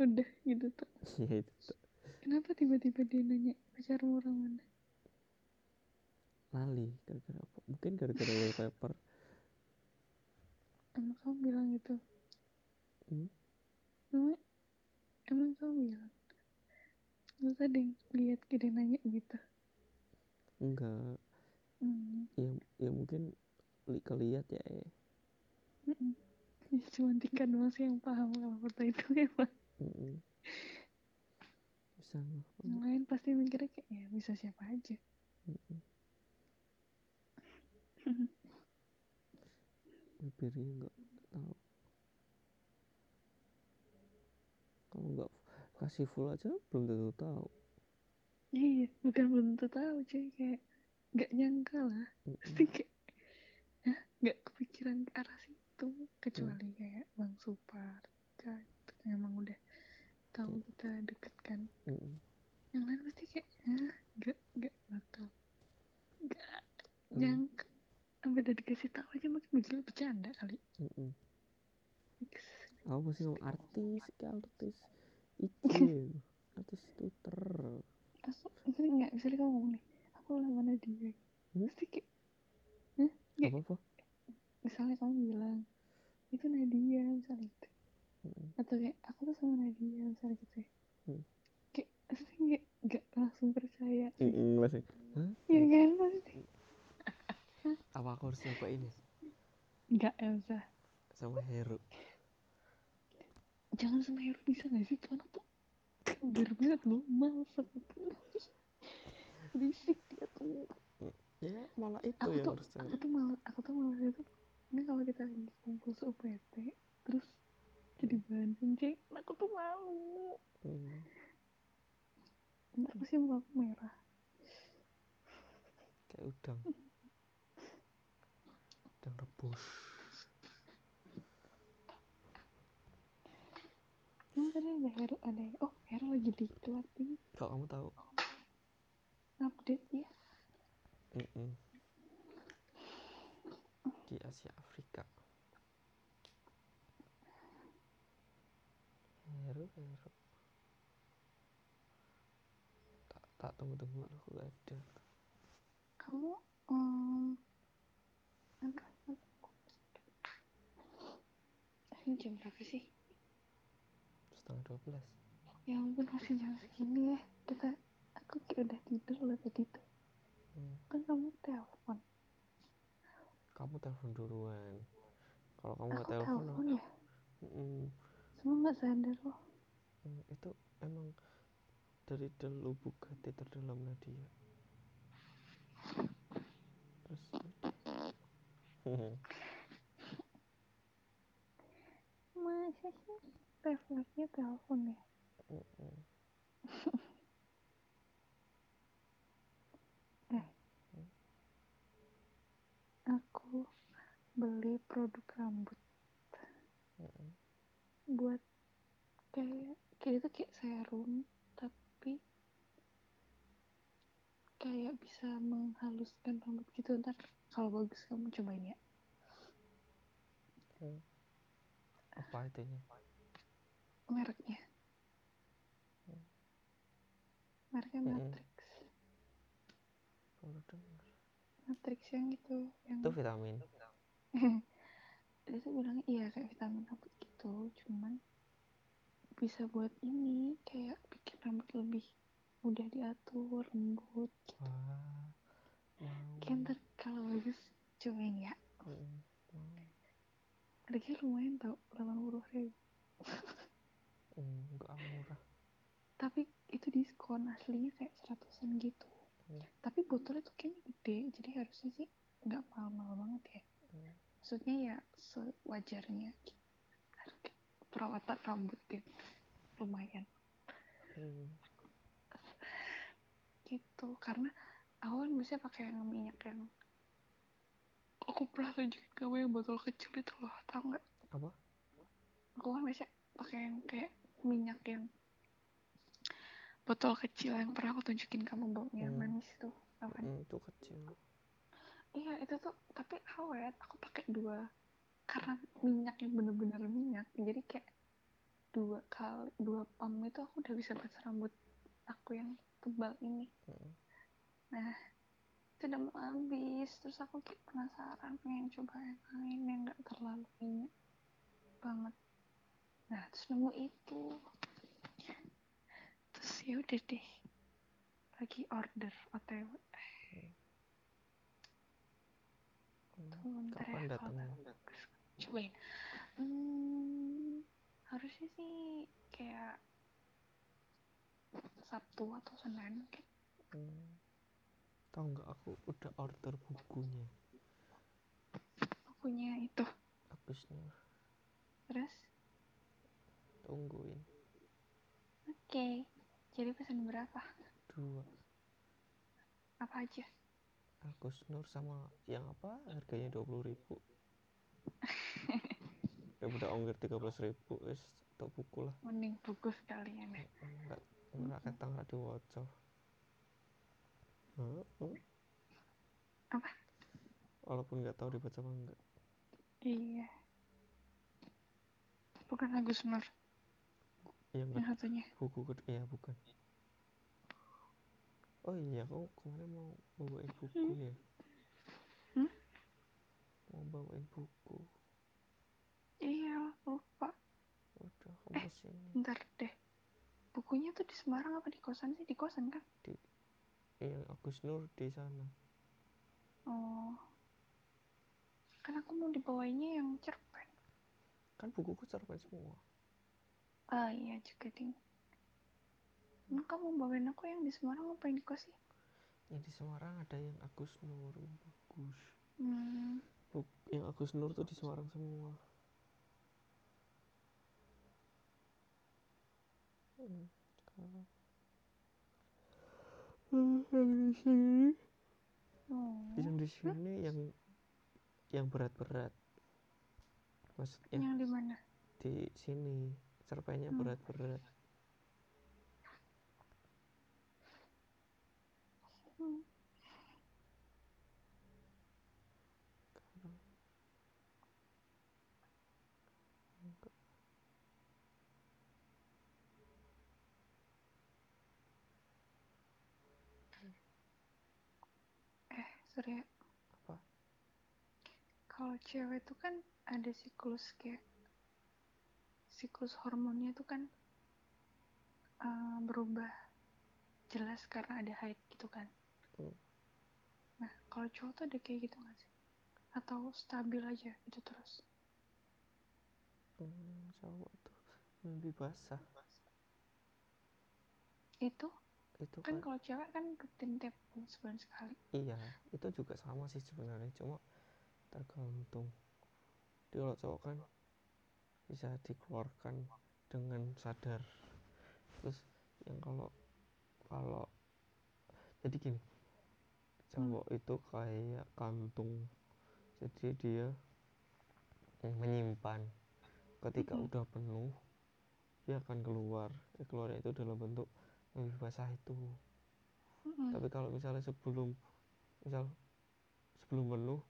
udah gitu tuh ya itu tuh. kenapa tiba-tiba dia nanya pacarmu orang mana lali gara-gara apa? Mungkin gara-gara wallpaper. emang kamu bilang gitu Hmm? emang emang kamu bilang Terus ada yang lihat dia nanya gitu Enggak, hmm. ya ya mungkin li keliat ya. eh. mm-mm. Ya, cuma Tika doang sih yang paham kalau foto itu Mm-mm. Bisa nggak? yang lain pasti mikirnya kayak ya bisa siapa aja. Bibirnya nggak tahu. Kalau nggak kasih full aja belum tentu tahu. iya bukan belum tentu tahu cuy kayak nggak nyangka lah pasti kayak nggak kepikiran ke arah situ kecuali kayak bang Supar Tika, itu kan emang udah tahu kita deket kan Mm-mm. yang lain pasti kayak Hah? nggak nggak bakal nggak Hmm. nyangka sampai daripada dikasih tahu aja makin mikir bercanda kali Mm-mm. aku mesti ngomong artis iki artis iki artis twitter aku misalnya nggak misalnya kamu ngomong nih aku lama Nadia Hmm? pasti kayak Hah? Apa apa misalnya kamu bilang itu Nadia misalnya gitu Mm-mm. atau kayak aku tuh sama Nadia misalnya gitu ya. Hmm. kayak pasti nggak nggak langsung percaya. Mm-mm, masih. Hah? ya kan pasti apa aku harus nyoba ini? Nggak Elsa. Sama Heru. Jangan sama Heru bisa nggak sih? Tuh anak tuh biar banget loh males aku berisik dia tuh. Ya malah itu aku yang tuh harus aku tuh malas aku tuh malas itu. Ini kalau kita lagi kumpul se UPT terus jadi bahan kencing aku tuh malu. Hmm. ntar pasti muka aku merah? Kayak udang. Udang rebus. Emang tadi ada Heru ada oh Heru lagi di nih. Kalau kamu tahu? Update ya Mm-mm. di Asia Afrika Heru Heru tak tak tunggu tunggu aku gak ada. Kamu um, apa? Ini jam berapa sih? Setengah dua belas. Ya ampun masih jam segini ya. Kita aku kayak udah tidur loh tadi tuh. Hmm. kan kamu telepon. Kamu telepon duluan. Kalau kamu nggak telepon telepon ya? mm, semua nggak sadar loh mm, itu emang dari del- lubuk hati terdalam Nadia. Terus masa sih refleksnya telepon ya? Mm-mm. aku beli produk rambut. Buat kayak kayak itu kayak serum tapi kayak bisa menghaluskan rambut gitu. Ntar kalau bagus kamu cobain ya. Apa itunya mereknya. Mereknya Mm-mm. Matrix. Matrix yang itu yang itu vitamin. Dia tuh bilangnya iya kayak vitamin rambut gitu cuman bisa buat ini kayak bikin rambut lebih mudah diatur lembut gitu. Wah mau kayak ntar kalau bagus cobain ya. Mau harganya lumayan tau 80 ribu. Mm, enggak murah. Tapi itu diskon aslinya kayak seratusan gitu. Hmm. tapi botolnya tuh kayaknya gede jadi harusnya sih nggak mahal-mahal banget ya. Hmm. maksudnya ya sewajarnya gitu. Perawatan rambut gitu. Lumayan. Mm. gitu. Karena aku kan pakai yang minyak yang aku pernah tunjukin kamu yang botol kecil itu loh tau nggak? Apa? Aku kan biasanya pakai yang kayak minyak yang botol kecil yang pernah aku tunjukin kamu baunya Hmm. manis tuh apa Mm, itu kecil. Iya itu tuh tapi awet. Aku pakai dua karena minyak yang bener-bener minyak jadi kayak dua kali dua pump itu aku udah bisa basah rambut aku yang tebal ini. Mm. nah itu udah mau habis terus aku kayak penasaran pengen coba yang lain yang nggak terlalu minyak banget. Nah terus nemu itu. Terus ya udah deh lagi order otw. Mm. tuh bentar kapan ya. Hmm, harusnya sih kayak Sabtu atau Senin kayak Hmm. Tahu nggak aku udah order bukunya? Punya itu. Agus Nur terus? Tungguin. Oke jadi pesan berapa? Dua. Apa aja? Agus Nur sama yang apa? Harganya dua puluh ribu daripada ongkir tiga belas ribu es atau buku lah. Mending buku sekalian ya enggak enggak kata enggak diwaca Heeh. Apa? walaupun nggak tahu dibaca apa enggak. Iya. Bukan Agus Nur yang yang satunya. Buku kedua ya bukan. Oh iya kamu kemarin mau bawain buku Hmm. ya. Hmm? Mau bawain buku. Iya lupa. Udah kamu Eh. ke sini ntar deh. Bukunya tuh di Semarang apa di kosan sih? Di kosan kan? Yang Agus Nur di sana. Oh. Kan aku mau dibawainya yang cerpen. Kan bukuku cerpen semua. Ah iya juga ding. Emang kamu bawain aku yang di Semarang apa yang di kos sih? yang di Semarang ada yang Agus Nur bagus Hmm, yang Agus Nur tuh di Semarang semua Hmm, yang di sini yang di sini yang yang berat-berat maksudnya yang di mana? di sini cerpennya Hmm. berat-berat Hmm. Eh, Surya. Apa? Kalau cewek tuh kan ada siklus kayak siklus hormonnya tuh kan eh, berubah jelas karena ada haid gitu kan. Hmm. Nah, kalau cowok tuh ada kayak gitu nggak sih? Atau stabil aja itu terus? hmm, cowok tuh mimpi basah Itu itu kan kan kalau cewek kan rutin tiap sebulan sekali. iya itu juga sama sih sebenarnya cuma tergantung. Jadi kalau cowok kan bisa dikeluarkan dengan sadar. Terus yang kalau kalau jadi gini cowok itu kayak kantung jadi dia menyimpan. Ketika Mm-mm. udah penuh dia akan keluar. Eh, keluarnya itu dalam bentuk mimpi basah itu. Mm-mm. tapi kalau misalnya sebelum misal sebelum penuh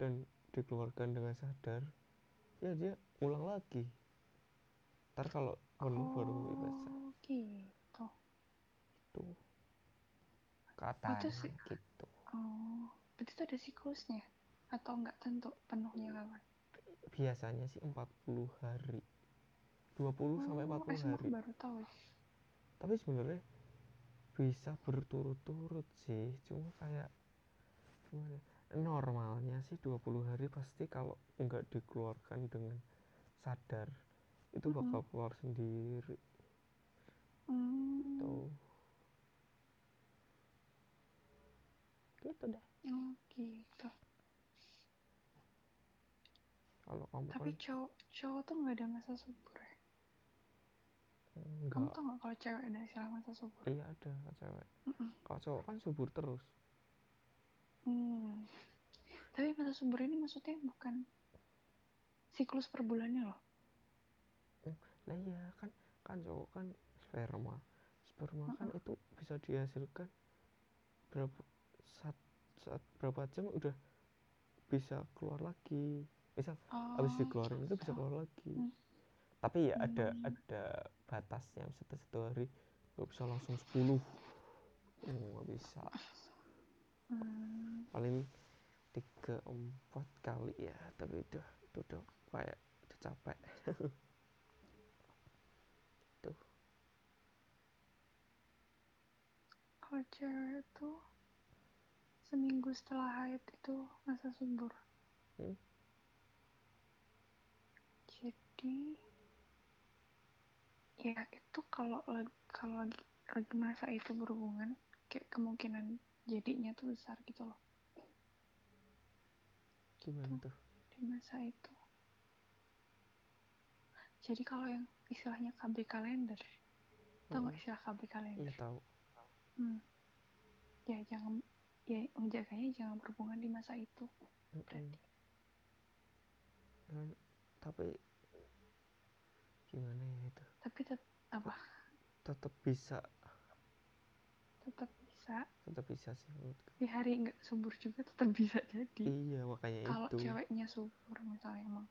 dan dikeluarkan dengan sadar ya dia ulang lagi ntar kalau penuh baru mimpi basah Oh, gitu. itu katanya sih- gitu Oh, berarti itu ada siklusnya? Atau nggak tentu penuhnya kapan? biasanya sih 40 hari 20 sampai Oh, 40 eh, hari baru tahu. tapi sebenarnya bisa berturut-turut sih cuma kayak gimana ya, normalnya sih 20 hari pasti kalau nggak dikeluarkan dengan sadar itu bakal keluar sendiri Hmm, tuh gitu deh oh, gitu. kalau kamu Tapi kan cowok cowok tuh nggak ada masa subur ya? Kamu enggak tau nggak kalau cewek ada istilah masa subur? iya ada cewek Mm-mm. kalau cowok kan subur terus Hmm. Tapi masa subur ini maksudnya bukan siklus per bulannya loh. lah iya kan kan cowok kan sperma sperma kan itu bisa dihasilkan berapa saat saat berapa jam udah bisa keluar lagi misal Oh, habis dikeluarin itu bisa keluar lagi Hmm. tapi ya ada Hmm. ada batasnya satu satu hari nggak bisa langsung 10 oh, nggak bisa Hmm. paling tiga empat kali ya tapi udah itu udah kayak udah capek Kalau cewek tuh seminggu setelah haid itu masa subur. Hmm. Jadi ya itu kalau kalau lagi, lagi masa itu berhubungan kayak kemungkinan jadinya tuh besar gitu loh gimana tuh di masa itu. Jadi kalau yang istilahnya KB kalender, tau nggak Mm-mm. istilah KB kalender? iya tahu Hmm. Ya jangan ya menjaganya jangan berhubungan di masa itu. Mm-mm. Berarti. Dan- tapi gimana ya itu Tapi tetap apa? tetap bisa Tetap bisa. Tetap bisa sih menurutku di hari nggak subur juga tetap bisa jadi. Iya makanya kalau itu. ceweknya subur misalnya emang.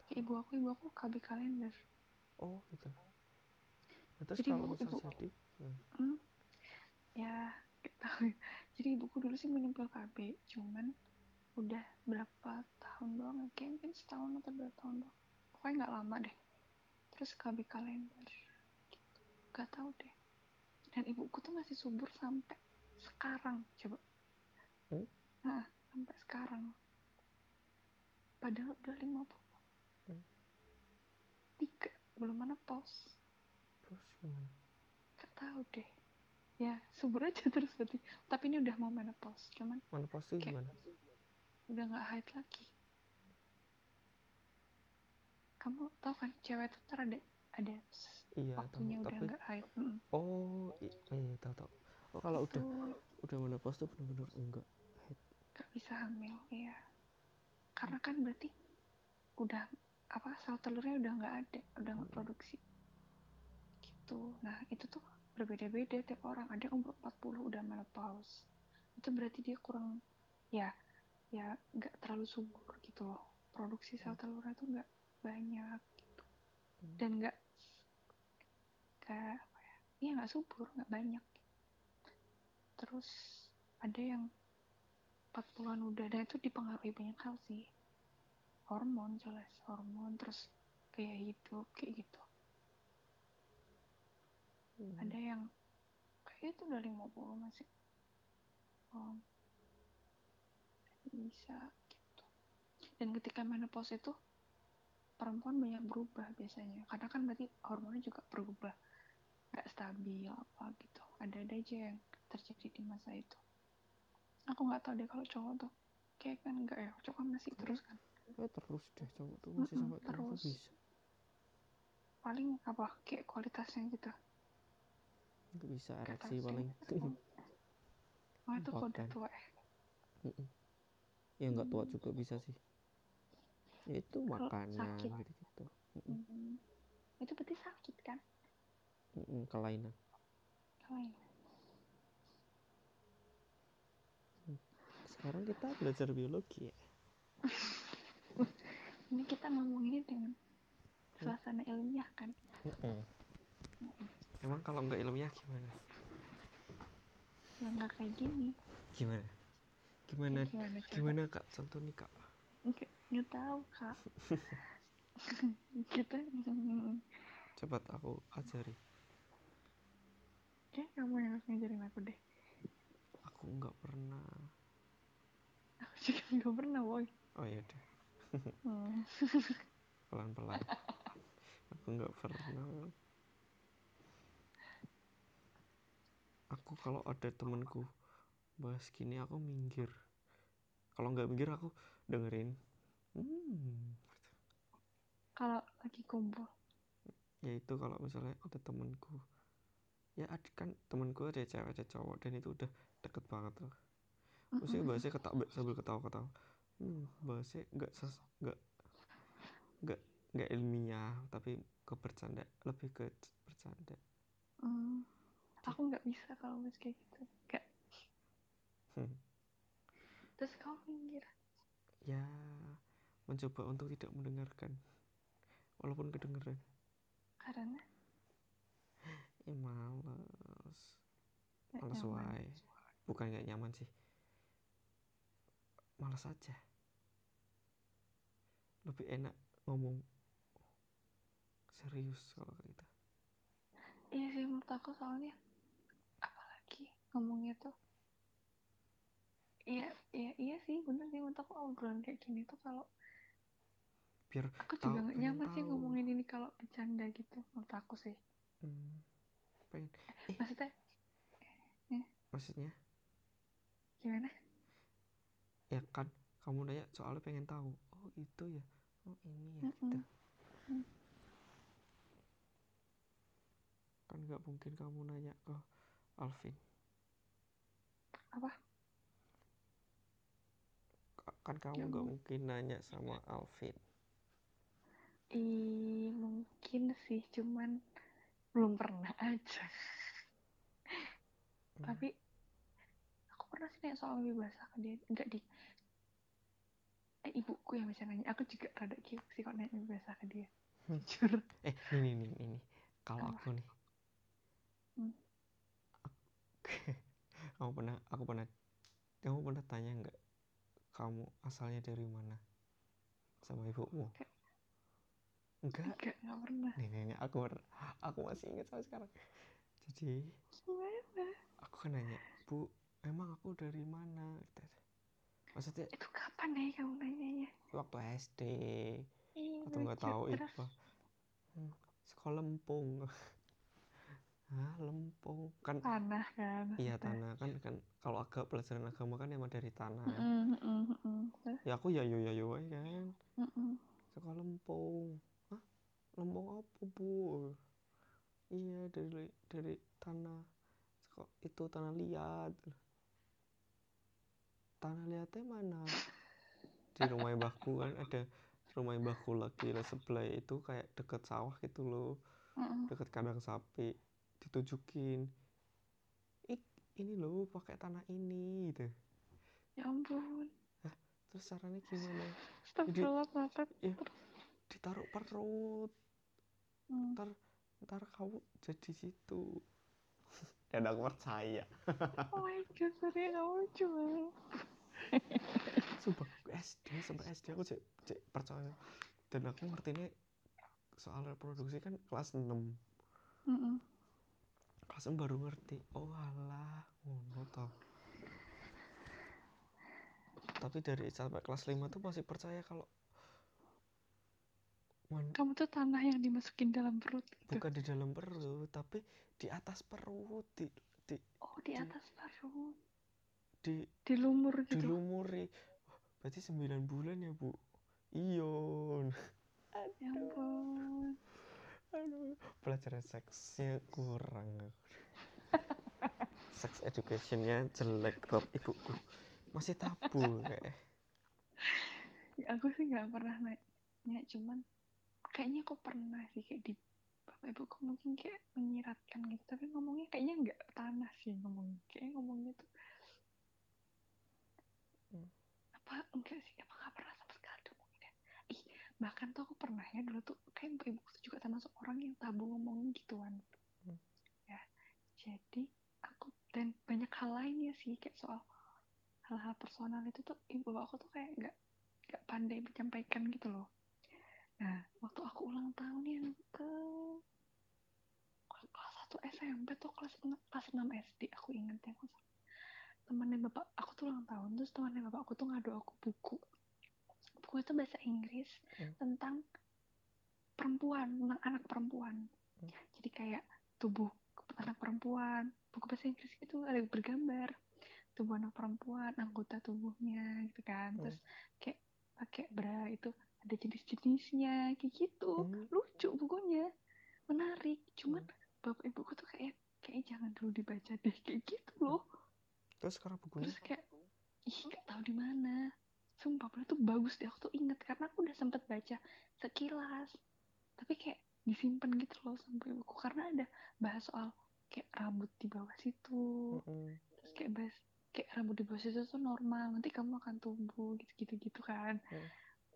Kayak ibu aku ibu aku KB kalender. Oh gitu. Nah, terus Jadi kalau ibu- jadi hmm, hmm? ya tahu ya. jadi ibuku dulu sih menyempil KB cuman udah berapa tahun doang? Ya kayak mungkin setahun atau dua tahun doang. Pokoknya nggak lama deh. Terus KB kalender. Gitu nggak tahu deh. Dan ibuku tuh masih subur sampai sekarang coba. Hmm? nah sampai sekarang. Padahal udah 50 Hmm. tiga belum mana pos. Terus gimana? Gak tahu deh. Ya, subur aja terus berarti. Tapi ini udah mau menopause, cuman pasti Kayak- gimana udah nggak haid lagi. Kamu tau kan cewek tuh ntar ada ada iya waktunya tahu udah nggak haid. Mm, oh i- iya tahu tahu oh kalau udah tuh udah menopause tuh bener-bener enggak nggak bisa hamil, iya. Karena kan berarti udah apa sel telurnya udah nggak ada, udah nggak produksi. Gitu. Nah itu tuh berbeda-beda tiap orang. Ada yang umur 40 udah menopause. Itu berarti dia kurang ya ya nggak terlalu subur gitu loh. Produksi sel telurnya tuh nggak banyak gitu. Hmm. Dan nggak nggak apa ya? Iya nggak subur, nggak banyak. Terus ada yang 40-an udah dan itu dipengaruhi banyak hal sih. Hormon jelas, hormon terus kayak hidup kayak gitu. Hmm. ada yang kayak itu udah 50 masih oh, bisa gitu. Dan ketika menopause itu perempuan banyak berubah biasanya. Karena kan berarti hormonnya juga berubah. Nggak stabil apa gitu. Ada-ada aja yang terjadi di masa itu. Aku nggak tahu deh kalau cowok tuh kayak kan enggak ya? Cowok kan masih terus kan? Eh, terus deh cowok tuh masih Mm-mm, sampai terus bisa. Paling apa? Kayak kualitasnya gitu. Nggak bisa Nggak ereksi paling. Oh itu kok udah Makan. tua ya Mm-mm. Ya nggak tua juga bisa sih. Itu makanan sakit. gitu gitu Hmm. itu berarti sakit kan? Kelainan. Lain. sekarang kita belajar biologi ya. Ini kita ngomongin dengan suasana ilmiah kan? Emang kalau nggak ilmiah gimana? Ya nggak kayak gini. Gimana gimana? Ya, gimana coba gimana kak? Contoh nih kak. Nggak nggak tahu kak. Kita coba aku ajari. Kayak kamu yang harus ngajarin aku deh. Aku nggak pernah. Aku juga nggak pernah boy. Oh ya udah hmm. pelan pelan aku nggak pernah. Aku kalau ada temenku bahas gini aku minggir. Kalau nggak minggir aku dengerin. Hmm. Kalau lagi kumpul. Ya itu kalau misalnya ada temenku ya ada kan temenku ada cewek ada cowok dan itu udah deket banget loh maksudnya bahasnya ketawa sambil ketawa ketawa hmm, bahasnya nggak ses nggak nggak nggak ilmiah tapi ke bercanda lebih ke bercanda. Hmm. aku nggak bisa kalau mas kayak gitu. Nggak. Terus kamu minggir. Ya mencoba untuk tidak mendengarkan. Walaupun kedengeran. Karena? Eh males. Males wae. Bukan nggak nyaman sih. Males aja. Lebih enak ngomong serius kalau kayak gitu. Iya sih menurut aku soalnya apalagi ngomongnya tuh iya iya iya sih bener sih aku obrolan kayak gini tuh kalau biar aku Tahu, juga pengen nyaman sih ngomongin ini kalau bercanda gitu menurut aku sih. Hmm, pengen. Maksudnya? Maksudnya? Gimana? Ya kan kamu nanya soalnya pengen tahu. Oh itu ya? Oh ini ya gitu. Mm. kan nggak mungkin kamu nanya ke Alvin. Apa? Ka- kan kamu nggak ampun. mungkin nanya sama Alvin Ih, mungkin sih, cuman belum pernah aja. Hmm. Tapi aku pernah sih nanya soal mimpi basah ke dia, enggak di eh ibuku yang bisa nanya. Aku juga rada kiuk sih kalau nanya basah ke dia. Hmm. Jujur. eh nih nih, nih. kalau aku nih Hmm. kamu pernah aku pernah kamu pernah tanya nggak kamu asalnya dari mana sama ibumu Enggak. enggak Enggak, pernah. nih nih, nih aku aku masih ingat sampai sekarang jadi Gimana? aku kan nanya bu emang aku dari mana Gitu. maksudnya Itu kapan nih kamu nanyanya? waktu SD atau nggak tahu apa hmm, sekolah lempung Hah, lempung. Kan tanah kan? iya tanah. Kan kan kalau agak pelajaran agama kan emang dari tanah Mm-mm, mm-mm, mm-mm. Terus, ya aku ya yo ya yo kan. Mm-mm. sekolah lempung. Hah? lempung apa bu? Iya dari dari tanah. Seko- itu tanah liat. Tanah liatnya mana? Di rumah mbahku kan ada rumah mbahku lagi lah sebelah itu kayak deket sawah gitu loh. Deket kandang sapi ditunjukin ik ini loh pakai tanah ini gitu Ya ampun. terus caranya gimana ngakak. ya ditaruh perut Hmm. ntar ntar kamu jadi situ dan aku percaya Oh my god, sorry, lucu banget. sumpah SD sampai SD aku cek cek percaya dan aku ngertinya soal reproduksi kan kelas 6 Mm-mm. kelas 6 baru ngerti oh alah ngono toh tapi dari sampai kelas 5 tuh masih percaya kalau man- Kamu tuh tanah yang dimasukin dalam perut gitu. bukan di dalam perut tapi di atas perut di di Oh, di atas perut. di Di lumur gitu. dilumuri berarti 9 bulan ya bu iyon Ya ampun. aduh pelajaran seksnya kurang sex educationnya jelek Rob ibuku masih tabu kayak. Ya, aku sih gak pernah nanya, cuman kayaknya aku pernah sih kayak di bapak ibuku mungkin kayak menyiratkan gitu tapi ngomongnya kayaknya nggak tanah sih ngomongnya. Kayak ngomongnya tuh Hmm. apa enggak sih apa nggak pernah sama sekali ngomongin ya ih bahkan tuh aku pernah ya dulu tuh kayak bapak ibuku tuh juga termasuk orang yang tabu ngomongin gituan jadi aku dan banyak hal lainnya sih kayak soal hal-hal personal itu tuh ibu aku tuh kayak nggak nggak pandai menyampaikan gitu loh nah waktu aku ulang tahun yang ke kelas satu SMP tuh kelas enam kelas 6 SD aku inget ya aku temannya bapak aku tuh ulang tahun terus temannya bapak aku tuh ngadu aku buku buku itu bahasa Inggris Hmm. tentang perempuan tentang anak perempuan Hmm. jadi kayak tubuh anak perempuan. Buku bahasa Inggris itu ada bergambar tubuh anak perempuan anggota tubuhnya gitu kan. Hmm. terus kayak pakai bra itu ada jenis-jenisnya kayak gitu. Hmm. lucu bukunya. Menarik. Cuman bapak ibuku tuh kayak kayak jangan dulu dibaca deh kayak gitu loh. Terus sekarang bukunya? Terus kayak ih nggak tahu di mana. Sumpah padahal tuh bagus deh. Aku tuh inget karena aku udah sempet baca sekilas. Tapi kayak disimpan gitu loh sampai buku. Karena ada bahas soal kayak rambut di bawah situ. Mm-mm. terus kayak bahas kayak rambut di bawah situ tuh normal. Nanti kamu akan tumbuh gitu gitu gitu kan. Hmm.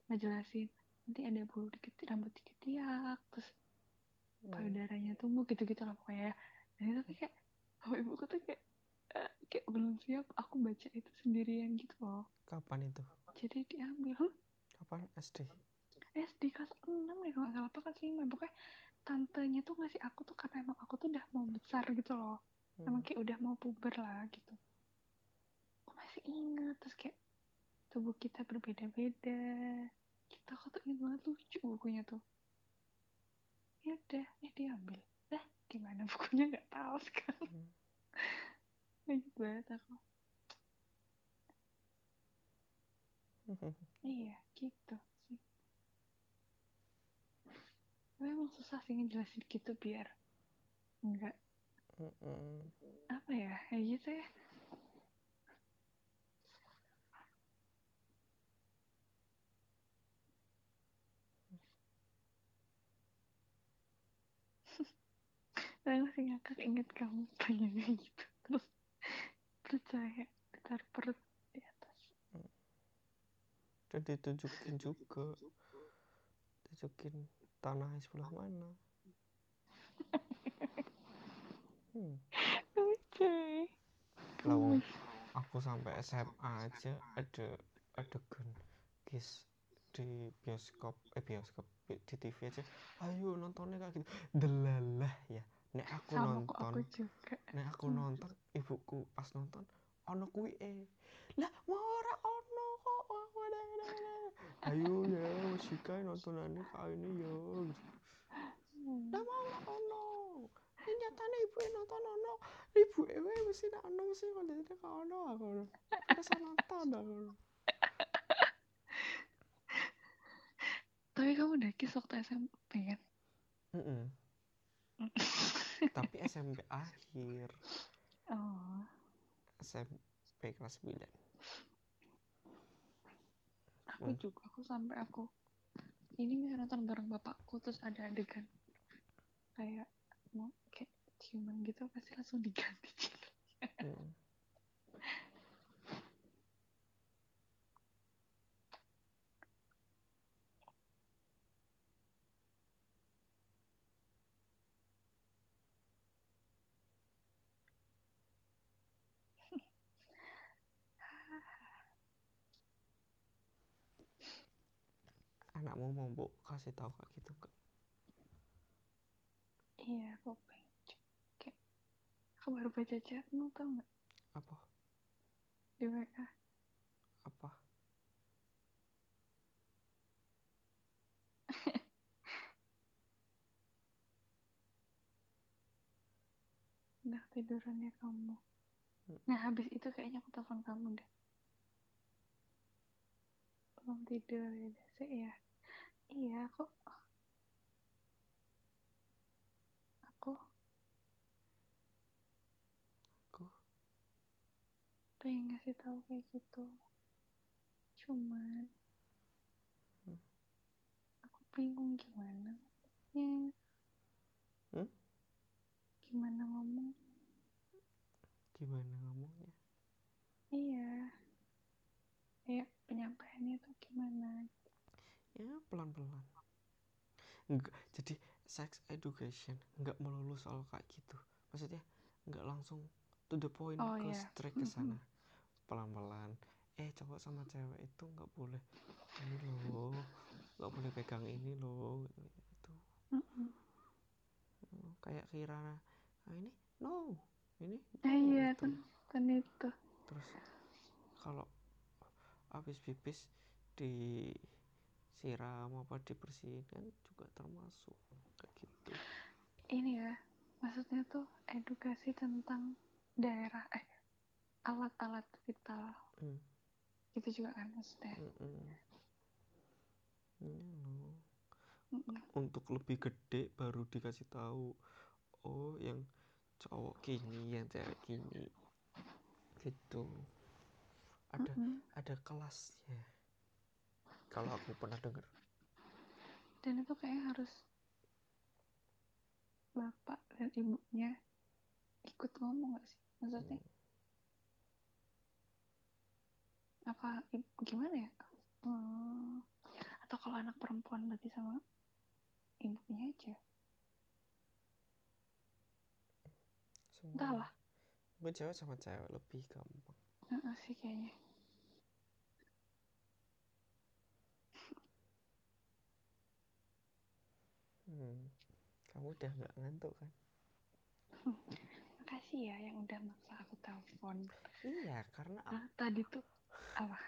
ngejelasin nanti ada bulu di keti- rambut di ketiak terus Hmm. payudaranya tumbuh gitu-gitu lah pokoknya. Dan itu kayak bapak ibuku tuh kayak eh, kayak belum siap aku baca itu sendirian gitu loh. Kapan itu? Jadi diambil. "Hah, kapan SD SD kelas 6 deh kalau nggak salah. Apa kelas 5 pokoknya tantenya tuh ngasih aku tuh karena emang aku tuh udah mau besar gitu loh. Hmm. emang kayak udah mau puber lah gitu. Aku masih inget terus kayak tubuh kita berbeda-beda. Kita aku tuh inget banget lucu bukunya tuh. Ya udah ya diambil. Dah gimana bukunya? Nggak tahu sekarang. Hmm. Ingat banget aku. Iya gitu tapi emang susah sih ngejelasin gitu biar enggak mm -mm. apa ya? Kayak gitu ya. Saya masih ngakak inget kamu tanya gitu. Terus percaya tar perut di atas. Mm. Dan ditunjukin juga. Tunjukin tanahnya sebelah mana hmm. lah wong aku sampai SMA aja ada adegan kis di bioskop eh bioskop di TV aja ayo nontonnya kayak gitu delalah ya nek aku sama nonton aku juga nek aku Hmm. nonton ibuku pas nonton ono kuwi eh lah ora ono kok ayo ya musika nontonannya kayak ini ya lah mau ora ono ini nyatane ibu nonton ono ibu ewe mesti nak ono mesti kontennya kak ono aku ono. Terus nonton aku ono. tapi kamu udah kiss waktu SMP kan? Mm-mm. tapi SMP akhir. Oh. SMP kelas 9 aku Hmm. juga aku sampai aku ini misalnya nonton bareng bapakku terus ada adegan kayak mau kayak ciuman gitu pasti langsung diganti Mm. Anakmu mau bu kasih tahu kayak gitu enggak iya aku pengen cek. aku baru baca chatmu tau nggak? Apa? Di WA apa? Udah tiduran ya kamu. Hmm. nah habis itu kayaknya aku telepon kamu deh. Belum tidur ya sih ya iya aku aku aku pengen ngasih tahu kayak gitu. Cuman Hmm. aku bingung gimana. Ya Hmm? gimana ngomong? Gimana ngomongnya? Iya. Kayak penyampaiannya tuh gimana ya pelan pelan enggak jadi sex education nggak melulu soal kayak gitu. Maksudnya nggak langsung to the point Oh, ke iya. straight ke sana. Pelan pelan eh cowok sama cewek itu nggak boleh ini loh. Nggak boleh pegang ini loh. Itu Mm-mm. Hmm, kayak Kirana ah, ini? No. Ini? Ah, no, iya gitu. kan kan itu. Terus kalau habis pipis disiram apa dibersihin kan juga termasuk kayak gitu ini ya maksudnya tuh edukasi tentang daerah eh alat-alat vital Hmm. itu juga kan maksudnya loh. Mm-mm. untuk lebih gede baru dikasih tahu oh yang cowok gini yang cewek gini gitu ada Mm-mm. ada kelasnya kalau aku pernah dengar dan itu kayaknya harus bapak dan ibunya ikut ngomong gak sih? Maksudnya apa i- gimana ya? Hmm, atau kalau anak perempuan berarti sama ibunya aja? Semua. Entahlah. Mungkin cewek sama cewek lebih gampang. Heeh sih kayaknya hmm. kamu udah nggak ngantuk kan? Makasih ya yang udah maksa aku telepon. Iya karena aku Ah, tadi tuh apa?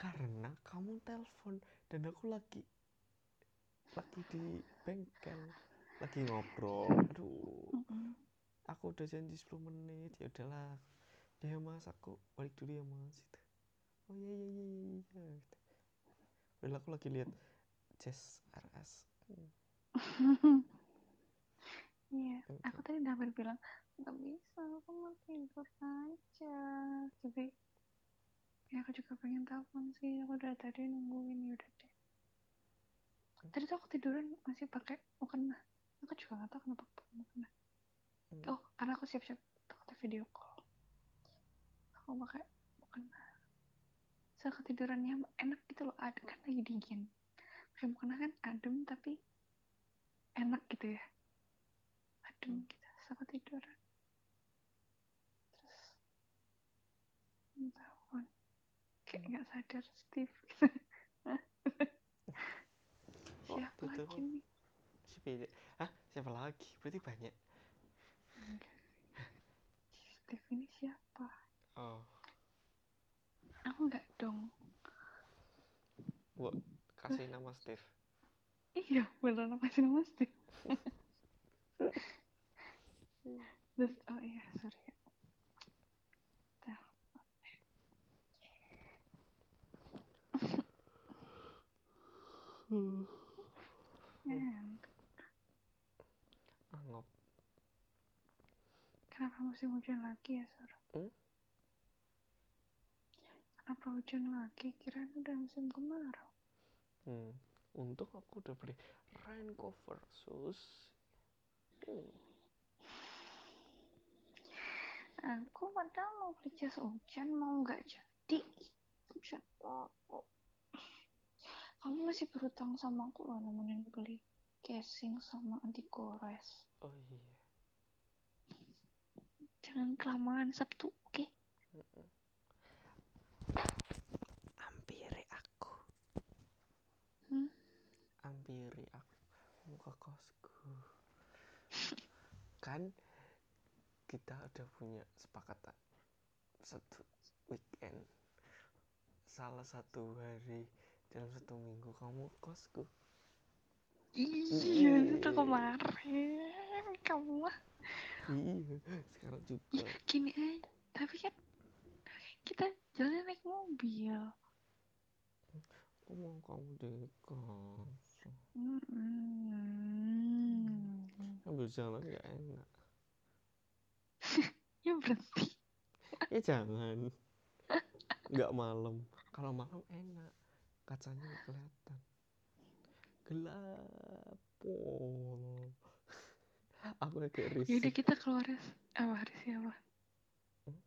Karena kamu telepon dan aku lagi lagi di bengkel lagi ngobrol. Aduh. Mm-mm. aku udah janji 10 menit. Ya udahlah. Ya mas aku balik dulu ya mas gitu. oh iya iya iya iya iya gitu. Padahal aku lagi lihat Jazz RS Hmm, Iya, aku tadi udah hampir bilang nggak bisa, aku mau tidur aja. Tapi ya aku juga pengen telepon sih. Aku udah tadi nungguin ya udah deh. Tadi tuh aku tiduran masih pakai mukena. Aku juga nggak tahu kenapa pakai mukena. Hmm. oh karena aku siap-siap takut video call aku pakai bukan saya ketidurannya enak gitu loh ada kan lagi dingin kayak mukena kan adem tapi enak gitu ya. Adem gitu saya ketiduran terus telepon kayak nggak sadar Steve. Siapa Waktu itu lagi nih? Si beda Hah? Siapa lagi? Berarti banyak. Steve ini siapa? Oh. Aku nggak dong. Bu Kasih nama Steve iya beneran masih nama Steve terus oh iya sorry. Ngantuk. Angop Kenapa musim hujan lagi ya, Sur? Hmm? Kenapa hujan lagi? Kirain udah musim kemarau. hmm. Untung aku udah beli rain cover sus hmm. Aku padahal mau beli jas hujan, mau nggak jadi. Hujan. Oh. Kamu masih berutang sama aku loh nemenin beli casing sama anti gores. Oh iya Jangan kelamaan Sabtu, oke? Hampiri aku Hmm? Hampiri aku Kamu ke kosku. Kan Kita udah punya sepakatan Satu weekend. Salah satu hari Dalam satu minggu. Kamu ke kosku. Iya, itu kemarin. Kamu mah. Iya Sekarang juga. Ya, gini aja. Tapi kan kita jalan naik mobil. Aku mau kamu kos Hmm. Ambil jalan gak enak Ya berhenti. Ya jangan Nggak malam Kalau malam enak Kacanya kelihatan Gelap Oh. Aku agak Yaudah risih kita keluar ya. Apa hari siapa? Hmm?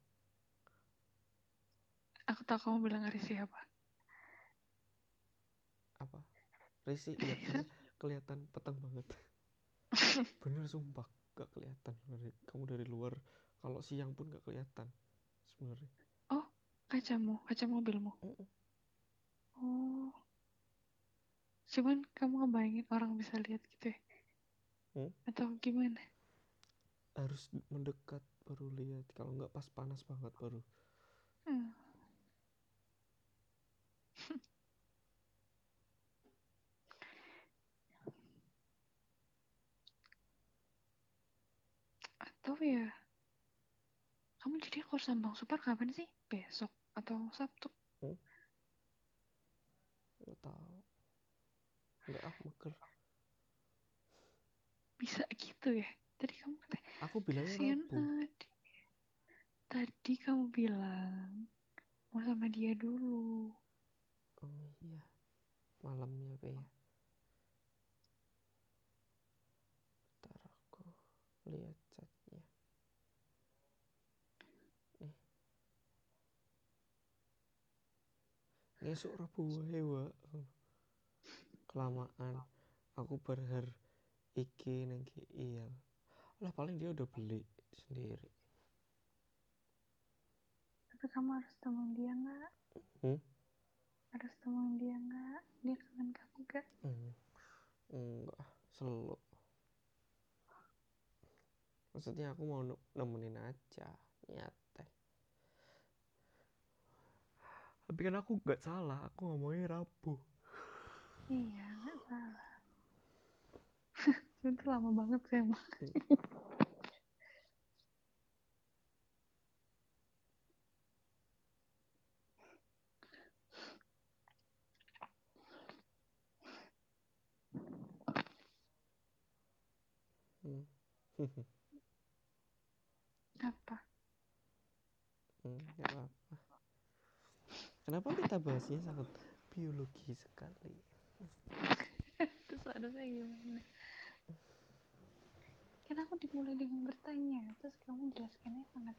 Aku tahu kamu bilang hari siapa. Apa Risih karena kelihatan petang banget Bener sumpah Gak kelihatan Kamu dari luar Kalau siang pun gak kelihatan Sebenarnya Kacamu, kaca mobilmu. Mm-mm. Oh. Cuman kamu ngebayangin orang bisa lihat gitu ya? Hmm? Atau gimana? Harus mendekat baru lihat Kalau nggak pas panas banget baru Hmm. Atau ya kamu jadi kurs sambang super kapan sih? Besok atau Sabtu? Nggak tahu Nggak ah mager Bisa gitu ya? Tadi kamu kata Aku Rabu tadi. Tadi kamu bilang mau sama dia dulu. Oh iya Malamnya apa ya Ntar aku lihat chatnya Nih Ngesuk Rabu wae wa Kelamaan Aku berhar Iki nang iya Lah paling dia udah beli sendiri Tapi kamu harus temuin dia nggak? Hmm? Harus temuin dia nggak? Dia kangen kamu gak? Hmm. Enggak, selalu. Maksudnya aku mau ne- nemenin aja, nyantai. Tapi kan aku gak salah, aku ngomongnya Rabu. Iya, nggak salah. Itu lama banget sih emang. Hmm. Apa? Hmm, gak apa-apa. Kenapa kita bahasnya sangat biologi sekali? Terus harusnya gimana? kan aku dimulai dengan bertanya terus kamu jelaskannya sangat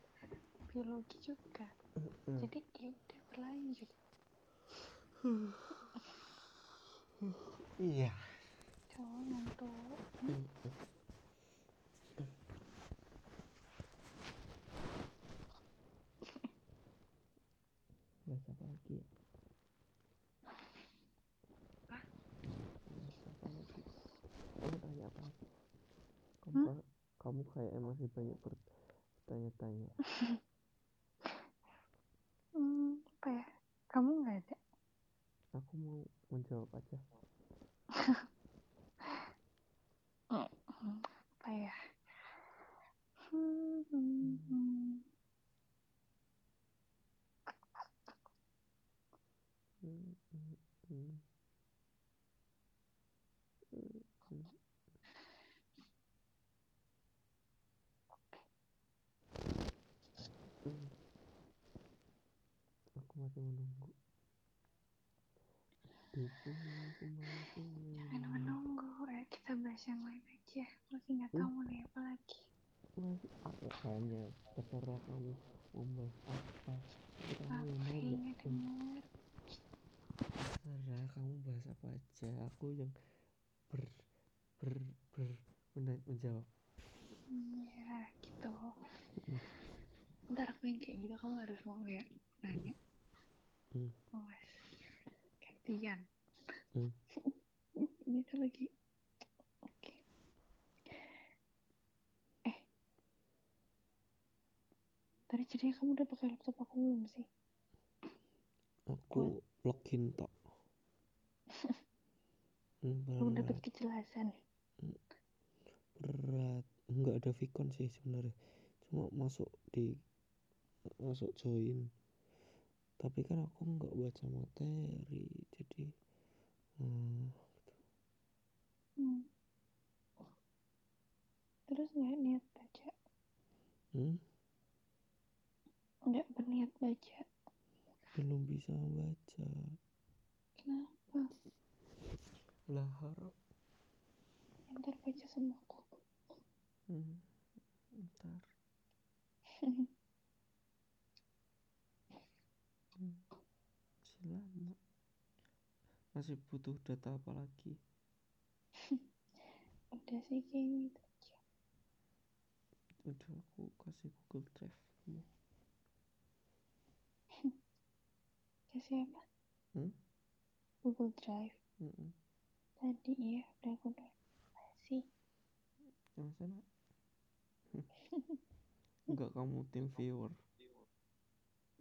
biologi juga Mm-mm. jadi ya udah berlanjut iya cowok ngantuk Mm-mm. bahas apa lagi ya Hah? bahas apa lagi kamu tanya apa lagi kamu, Hmm? kamu kayak masih banyak bertanya-tanya. Hmm, apa ya? Kamu nggak ada? Aku mau menjawab aja. Hmm, apa ya? Hmm, hmm, hmm. Mm, mm, mm. Mm, mm. Mm. aku masih menunggu. Aku jangan menunggu. Ya kita bahas yang lain aja. Masih nggak Hmm? tahu nih apa lagi masih apa banyak terserah kamu mau bahas apa. Yang apa nanya Hmm. terserah kamu bahas apa aja. Aku yang ber ber ber mena- menjawab. Ya gitu. Mm. ntar aku yang kayak gitu kamu harus mau ya nanya Hmm. Gantian. Hmm. ini tuh lagi. Oke. Eh. Tadi ceritanya kamu udah pakai laptop aku belum sih? Aku login tok. Hmm, belum dapat kejelasan. Berat. Nggak ada Vicon sih sebenarnya. Cuma masuk di masuk join tapi kan aku nggak baca materi jadi hmm, hmm. terus nggak niat baca? Hmm, nggak berniat baca? Belum bisa baca. Kenapa? Lah harap. Ntar baca sama aku. Hmm, ntar hmm, masih lama masih butuh data apa lagi? Udah sih kayak gitu aja. Udah aku kasih Google Drive kamu. Kasih apa? Hmm? Google Drive. Mm-mm. tadi ya udah aku udah kasih. Yang sana? Enggak kamu tim viewer.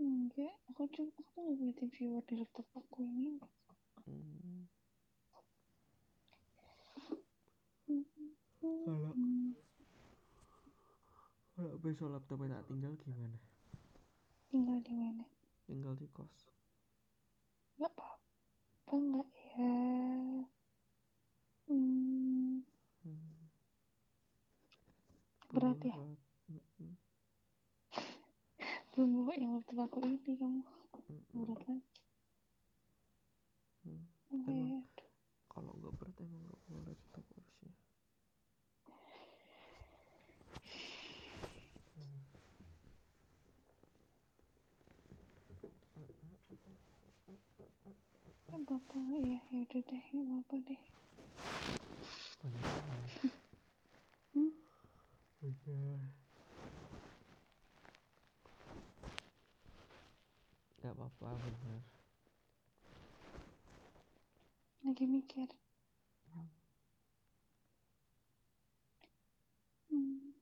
Enggak aku cuma aku nggak punya tim viewer di laptop aku ini hmm. Hmm. kalau kalau besok laptopnya tak tinggal gimana tinggal di mana tinggal di kos nggak apa-apa nggak ya hmm. hmm. Berat ya? Belum bawa yang laptop aku ini kamu berat. Oh, Emang? ya. kalau nggak berat emang nggak boleh Hmm. Nggak apa-apa ya ya udah deh nggak deh benar Hmm? benar nggak apa-apa benar lagi mikir Hmm. hmm.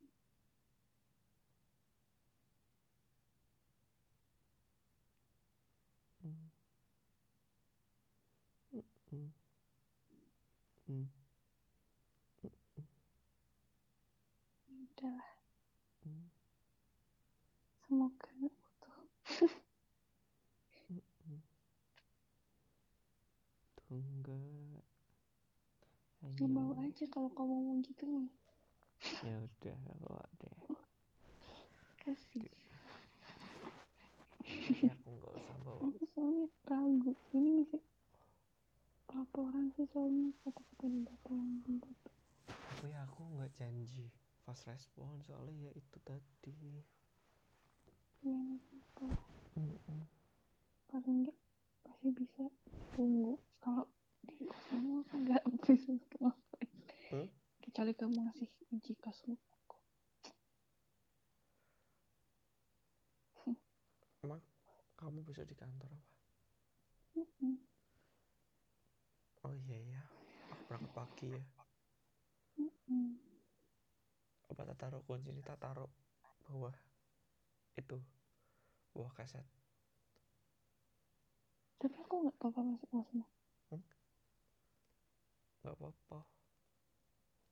Hmm. Mm-mm. Hmm. udahlah Hmm. semoga utuh Mm-mm. Tuh enggak nggak mau aja kalau kamu mau gitu. Mah ya udah bawa deh. Kasih. Aku nggak usah bawa. Aku soalnya ragu. Ini masih laporan sih soalnya. Kata-kata yang jemput tapi aku nggak janji. Fast respon soalnya ya itu tadi. Ya nggak apa Mm-mm. paling nggak pasti bisa tunggu. Kalau di kosanmu aku nggak bisa ngapain. Hmm? kecuali kamu ngasih kunci kosmu aku emang kamu bisa di kantor apa? Oh iya ya aku berangkat pagi ya. Mm-mm. apa tak taruh kunci ini tak taruh bawah itu bawah kaset. Tapi aku nggak apa-apa masuk kosmu nggak apa-apa.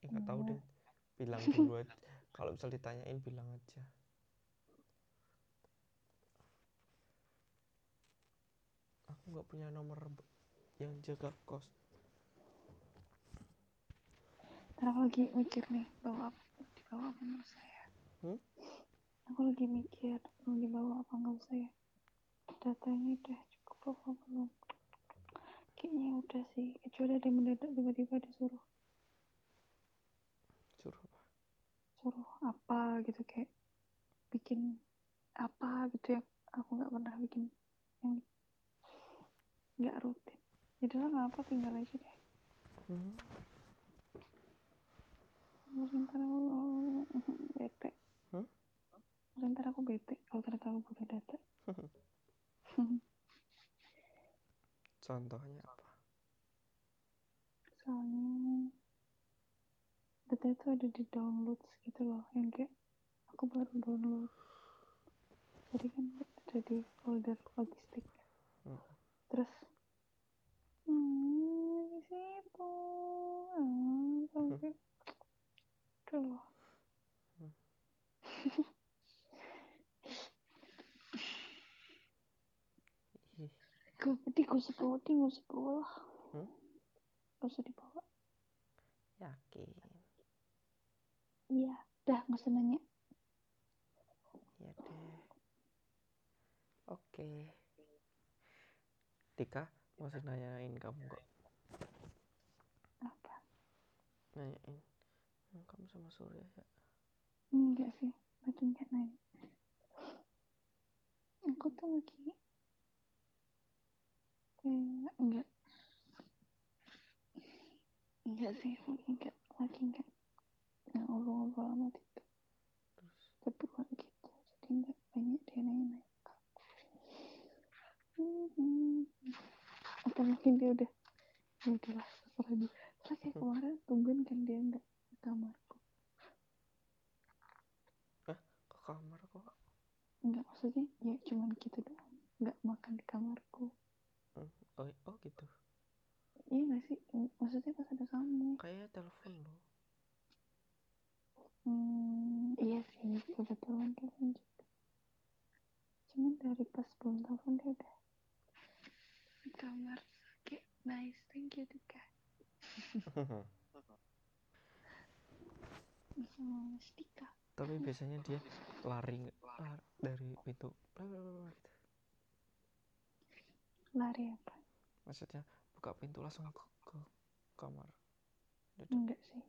Ya, nggak tahu deh. Bilang dulu aja. Kalau misal ditanyain bilang aja. Aku nggak punya nomor yang jaga kos. Ntar aku lagi mikir nih bawa apa? Dibawa apa nggak usah ya Hmm? aku lagi mikir mau dibawa apa nggak usah ya datanya udah cukup apa belum kayaknya udah sih kecuali ada yang mendadak tiba-tiba disuruh. Suruh apa? Suruh apa gitu kayak bikin apa gitu yang aku nggak pernah bikin yang nggak rutin. Jadi lah nggak apa tinggal aja deh. Hmm. Terus ntar aku bete. Hmm? Terus ntar aku bete kalau ternyata aku butuh data contohnya apa? Soalnya data itu ada di download gitu loh yang kayak aku baru download jadi kan ada di folder logistik Hmm. terus hmm, di situ hmm, sampai Aduh loh. Hmm. Ih, Gak di di usah bawa lah Hmm? gak usah dibawa yakin iya udah gak usah nanya ya deh oke Tika masih nanyain kamu kok apa nanyain "Hmm, kamu sama Surya ya enggak sih lagi nggak nanya aku tuh lagi kayak enggak enggak sih lagi enggak lagi enggak nggak ngobrol-ngobrol sama Tika terus berdua gitu jadi enggak banyak dia nanya-nanya ke aku Hmm. atau mungkin dia udah ya udahlah terserah dia terus kayak kemarin tungguin kan dia enggak ke kamarku ke kamar kok enggak maksudnya ya cuman gitu doang enggak makan di kamarku Hmm, oh, oh gitu iya nggak sih M- maksudnya pas ada kamu kayaknya telepon loh hmm, iya sih kebetulan telepon juga cuman dari pas belum telepon dia udah di kamar kayak nice thank you Tika sama Mas Tika tapi biasanya dia lari nggak? Lar- dari pintu. Gitu. Lari apa? Maksudnya buka pintu langsung ke, ke kamar. Duduk. enggak sih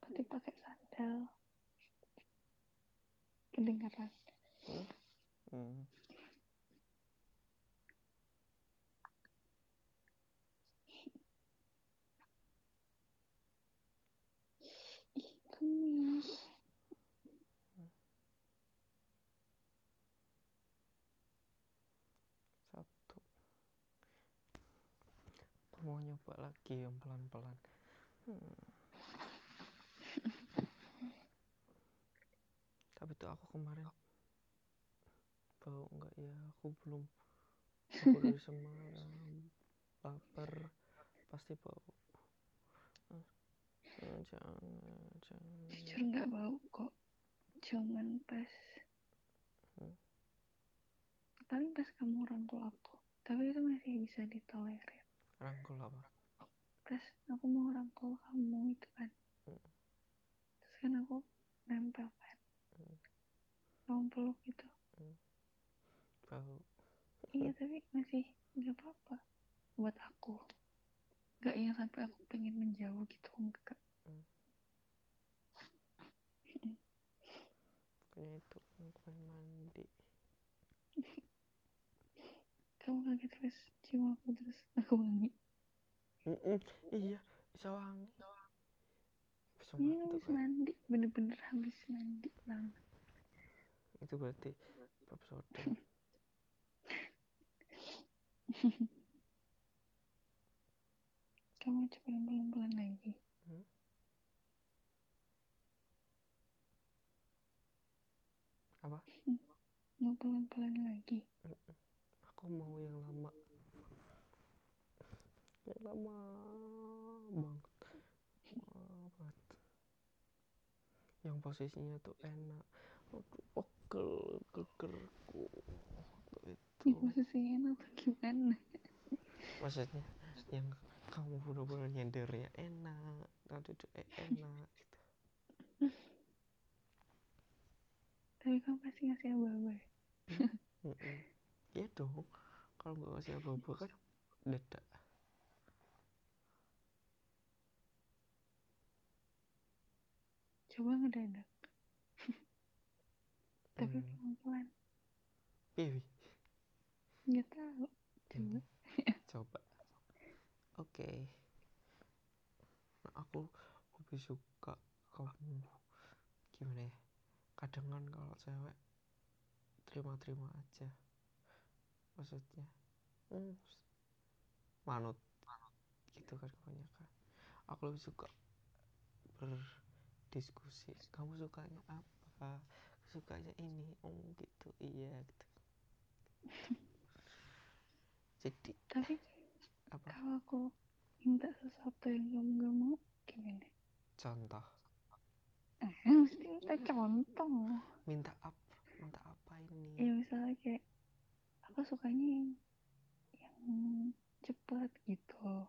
pasti pakai sandal kedengaran hmm. ih kemis satu aku mau nyoba lagi yang pelan pelan hmm. tapi tuh aku kemarin bau enggak ya? Aku belum. Aku dari semalam lapar. Pasti bau. Hmm, jangan jangan. Jujur nggak bau kok. Cuman pas. Hmm. paling pas kamu rangkul aku. Tapi itu masih bisa ditolerir. Rangkul apa terus aku mau rangkul kamu itu kan hmm. terus kan aku nempel kan hmm. kamu peluk gitu hmm. iya tapi masih nggak apa-apa buat aku nggak yang sampai aku pengen menjauh gitu enggak hmm. itu aku mandi kamu kaget terus cium aku terus aku mandi wangi Mm-mm, iya bisa wangi. Bisa iya habis kan mandi. Bener-bener habis mandi banget. Itu berarti bab soda. Kamu coba pelan-pelan lagi. Hmm? apa? Mau pelan-pelan lagi. Aku mau yang lama lama banget. Banget. Yang posisinya tuh enak. Aduh pegel gegerku. Di itu posisinya enak tuh gimana? Maksudnya yang kamu bener-bener nyendernya enak dan duduknya enak gitu. Tapi kamu pasti ngasih aba-aba ya? Mm-mm. iya dong. Kalau nggak ngasih apa-apa kan dedak coba ngedadak tapi Hmm. pelan-pelan. Piwi. nggak tahu. Coba. Coba. Oke. Nah, aku lebih suka kamu. Gimana ya? Kadang kan kalau cewek terima-terima aja. Maksudnya hmm, manut. Gitu kan kebanyakan. Aku lebih suka berdiskusi kamu sukanya apa? Sukanya ini oh gitu. Iya gitu. Jadi tapi apa? kalau aku minta sesuatu yang kamu gak mau gimana? Contoh. Eh mesti minta contoh. Minta apa minta apa ini? Ya misalnya kayak aku sukanya yang yang cepat gitu.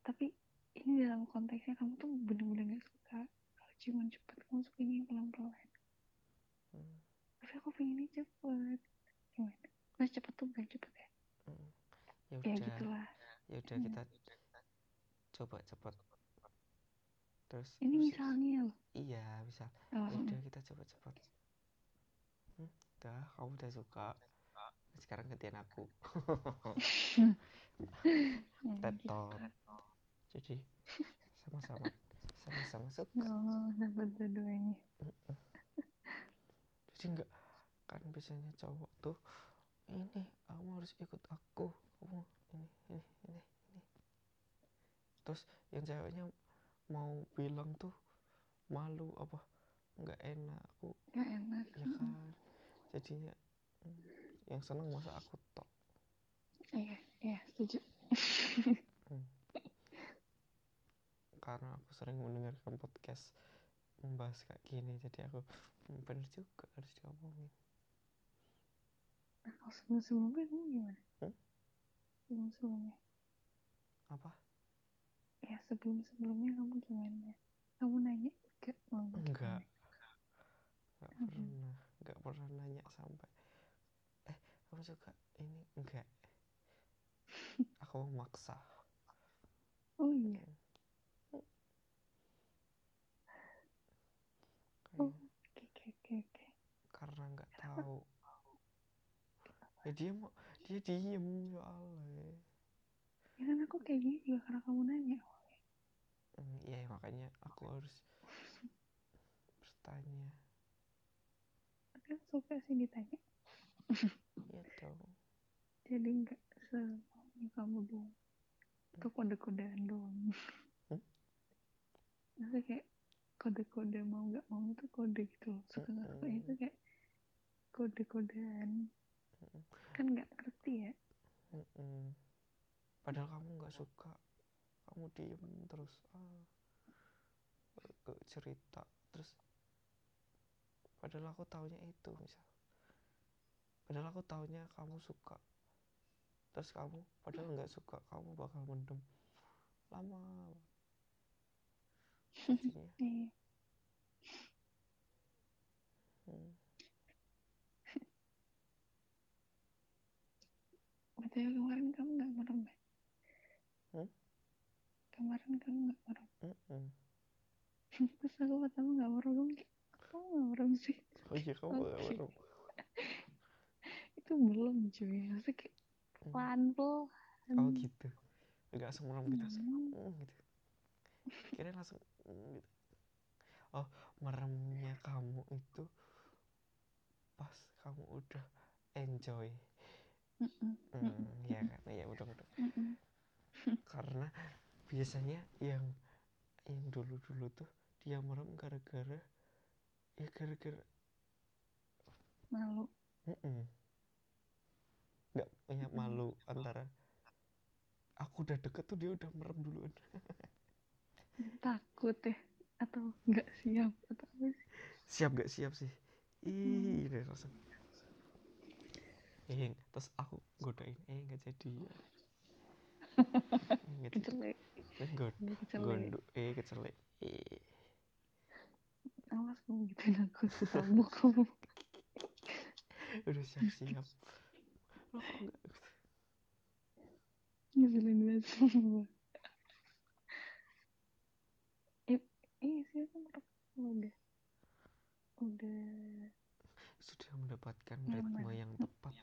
Tapi ini dalam konteksnya kamu tuh bener-bener gak suka kalau cuma cepat kamu sukanya yang pelan-pelan. Hmm, tapi aku pengennya cepet. Gimana? Mas cepet tuh bukan cepet ya? Hmm. ya ya udah. gitulah. Ya udah Hmm. kita coba cepet. Terus ini terus- misalnya loh. Iya bisa. Oh, ya udah kita coba cepet. Hmm, udah kamu udah suka. Sekarang gantian aku. Ya, tetot gitu. Jadi sama-sama. Sama-sama suka. Oh dapat dua-duanya jadi enggak kan biasanya cowok tuh ini kamu harus ikut aku. Kamu ini ini ini ini. Terus yang ceweknya mau bilang tuh malu apa nggak enak aku. Gak enak. Ya kan? Jadinya hmm, yang seneng masa aku tok. Iya iya setuju karena aku sering mendengarkan podcast membahas kayak gini jadi aku bener juga harus diomongin. Kalau sebelum sebelumnya kamu gimana? Hmm? sebelum sebelumnya apa? Ya sebelum sebelumnya kamu gimana? Kamu nanya enggak mau enggak. nggak Mhm. pernah nggak pernah nanya sampai. Eh kamu suka ini enggak. Aku maksa oh iya Oh. oke oke oke karena nggak tahu. ya dia mau dia diem ya Allah. Ya kan aku kayak gini juga karena kamu nanya. Hmm, iya makanya aku harus bertanya. Tapi aku suka sih ditanya. Iya dong. Jadi nggak semaunya kamu doang atau kode-kodean doang Hmm? Maksudnya kayak kode-kode mau nggak mau itu kode gitu suka nggak suka itu kayak kode-kodean. Kan nggak ngerti ya. Padahal kamu nggak suka kamu diem terus ah ke cerita. Terus padahal aku taunya itu misal. Padahal aku taunya kamu suka. Terus kamu padahal nggak suka kamu bakal mendem. Lama jadinya iya hmm. betul kemarin kamu nggak merem ya Hmm? kemarin kamu nggak merem Mm-mm. terus aku pertama nggak merem kamu nggak merem sih oh iya kamu nggak baru itu belum cuy maksudnya kayak Hmm. pelan pelan oh gitu langsung merem gitu Hmm. Mm, gitu kira langsung mm, gitu. Oh meremnya kamu itu pas kamu udah enjoy. Mm-mm. hmm, ya kan? Ya udah udah. Karena biasanya yang yang dulu dulu tuh dia merem gara-gara ya gara-gara malu. Mm nggak punya malu antara aku udah deket tuh dia udah merem duluan takut ya atau nggak siap atau apa sih? Siap gak siap sih? Ih udah langsung eh terus aku godain. Eh nggak jadi. Nggak jadi. Kecelek. Eh god Nggak gondok. Eh kecelek. Eh. Awas kamu gituin aku tabuk kamu. Udah siap siap lo kok nggak ngeselin banget semua eh iya sih aku merasa udah udah sudah mendapatkan Nyaman. ritme yang tepat.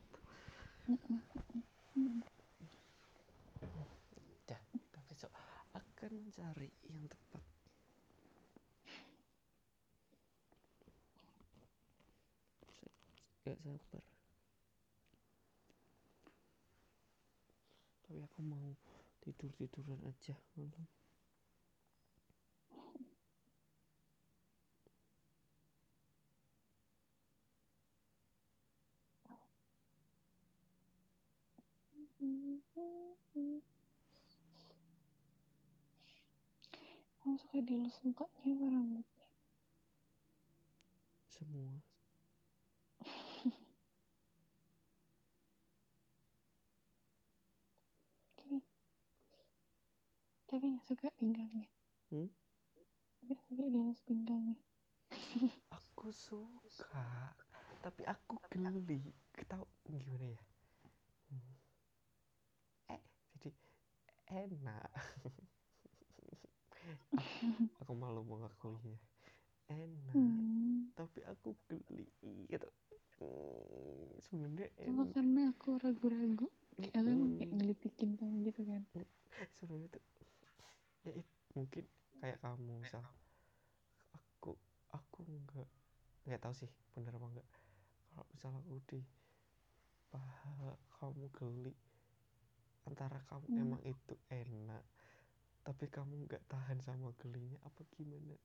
Kita besok akan mencari yang tepat. Gak sabar. Tapi aku mau tidur tiduran aja malam kamu suka dilus mukanya apa rambutnya semua. Tapi tapi nggak suka pinggangnya. Hmm? tapi suka dilus pinggangnya. Aku suka tapi aku geli. Tahu gimana ya Hmm. eh jadi enak. Aku, malu mengakuinya enak. Hmm. tapi aku geli gitu Hmm, sebenarnya cuma karena aku ragu-ragu aku emang kayak ngelitikin kamu gitu kan. Sebenarnya tuh ya it- mungkin kayak kamu misal aku aku nggak nggak tahu sih bener apa enggak kalau misal aku di paha kamu geli antara kamu Hmm. emang itu enak tapi kamu nggak tahan sama gelinya apa gimana?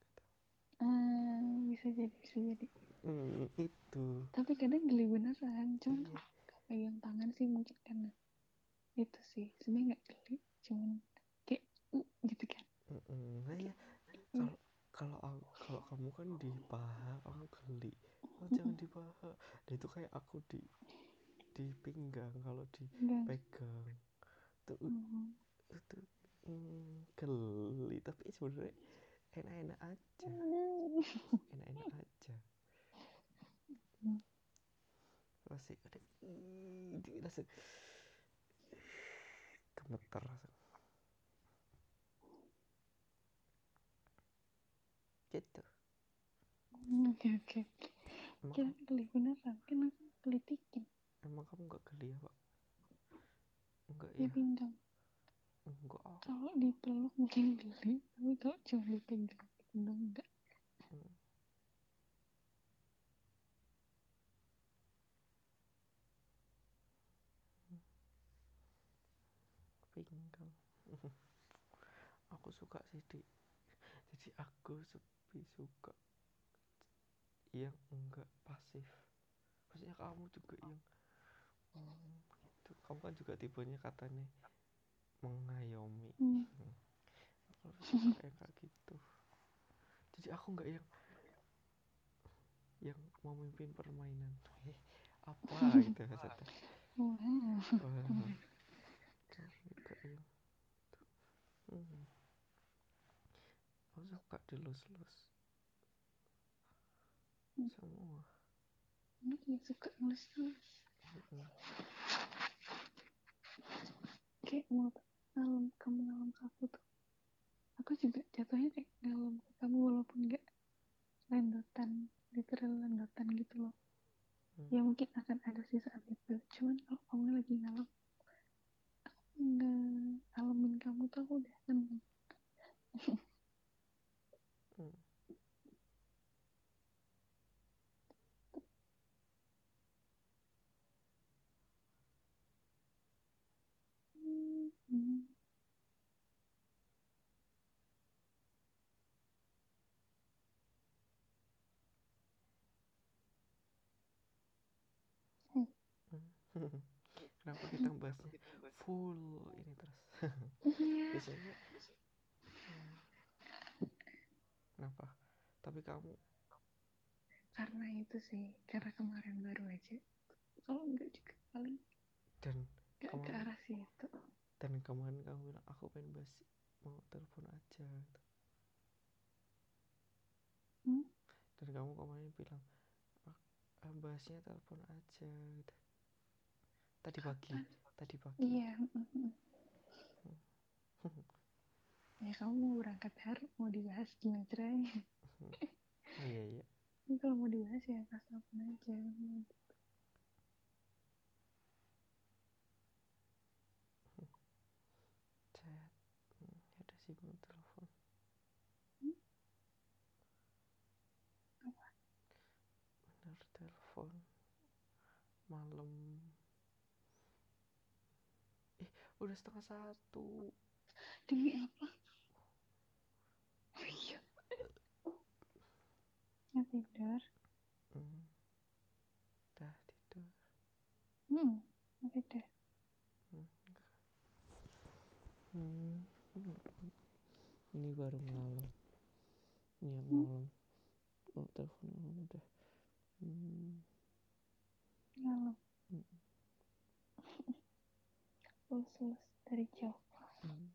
Ah bisa jadi bisa jadi. Hmm, itu. Tapi kadang geli beneran cuman Iya. kalau pegang tangan sih mungkin karena itu sih. Sebenarnya nggak geli cuman kayak uh, gitu kan. Mm-mm. Nah, ya Hmm. kalau kalau kalau kamu kan di paha kamu geli. Oh, jangan di paha. Nah, itu kayak aku di di pinggang kalau dipegang tuh Hmm. itu mm, geli. Tapi sebenarnya enak-enak aja. Enak-enak aja. Masih ada langsung gemeter gitu. Oke oke kira geli beneran kan aku emang kamu nggak geli ya pak enggak ya? pinggang enggak. Kalau dipeluk mungkin geli tapi kalau cuma dipegang pinggang enggak. Hmm. pinggang aku suka sih di jadi aku lebih suka yang enggak pasif. Maksudnya kamu juga yang gitu. Kamu kan juga tipenya katanya mengayomi hmm. aku yang kayak gitu jadi aku nggak yang yang memimpin permainan eh apa gitu maksudnya wow yang tuh. Hmm. aku suka dilus-lus semua yang suka Mm-mm kayak mau ngalem kamu ngalem ke aku tuh. Aku juga jatuhnya kayak ngalem ke kamu walaupun nggak lendotan literal lendotan gitu loh. Hmm. ya mungkin akan ada sih saat itu. Cuman kalau kamu lagi ngalem aku nggak ngalamin kamu tuh aku udah seneng. Hmm. Kenapa kita bahasnya full ini terus? Iya. Biasanya. Kenapa? Tapi kamu karena itu sih karena kemarin baru aja kalau enggak juga paling dan enggak kamu... ke arah situ dan kemarin kamu bilang aku pengen bahas mau telepon aja gitu. Hmm? dan kamu kemarin bilang "Ah, ah, bahasnya telepon aja gitu. tadi pagi tadi pagi iya mm, mm. ya kamu mau berangkat har mau dibahas gimana caranya iya iya kalau mau dibahas ya pas telepon aja chat hmm, ya udah sih mau telepon Hmm? Apa? bener telepon malam eh udah setengah satu demi apa oh iya ya tidur hmm. dah tidur hmm ya tidur Hmm. Ini baru malam. Ini yang Hmm. malam. Oh, telepon malam udah. Hmm. malam Lulus dari jauh Hmm.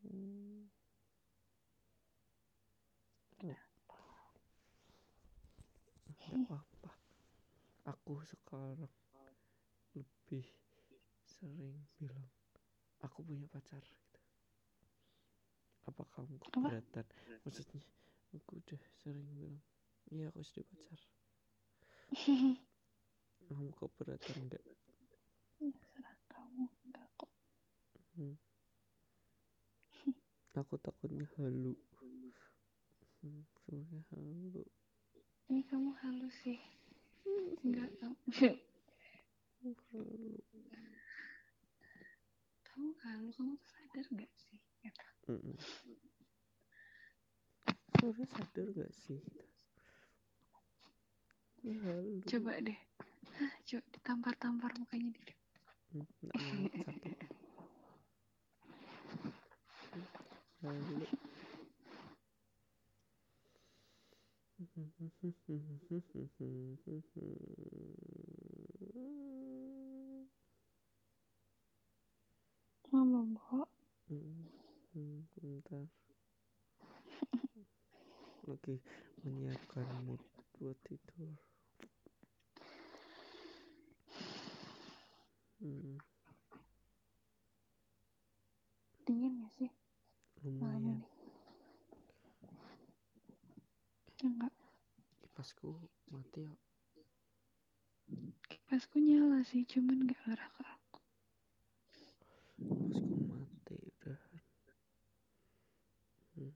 Hmm. Nggak apa-apa. Aku sekarang lebih sering bilang aku punya pacar gitu. Apa kamu keberatan? Maksudnya aku udah sering bilang iya aku sudah pacar. Kamu keberatan ya serah kamu enggak kok Hmm. Aku takutnya halu. Hmm, sebenarnya halu. ini kamu halus sih enggak kamu Halu. kamu halu kamu tuh sadar gak sih Gitu. Mm-mm. Sebenarnya sadar gak sih? Halu. coba deh Coba ditampar-tampar mukanya Hmm, mau satu. Hmm, Halu. mama Hmm, hmm, bentar. Lagi menyiapkan mood buat tidur. Hmm, dingin gak sih malam lumayan. enggak Kipasku mati ya. kipasku nyala sih cuman gak arah ke aku Kipasku mati udah. Hmm.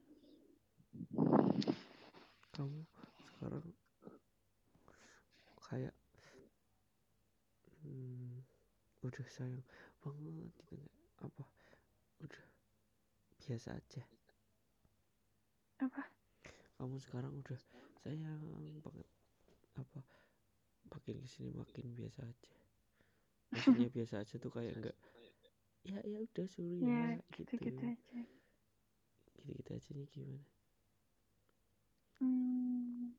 Kamu sekarang kayak hmm, udah sayang banget gitu nggak? Apa? Udah biasa aja? apa? Kamu sekarang udah sayang banget. Apa? Makin ke sini makin biasa aja. Maksudnya biasa aja tuh kayak enggak ya ya udah suruh ya ya gitu. gitu aja. Gitu-gitu aja nih gimana? Hmm,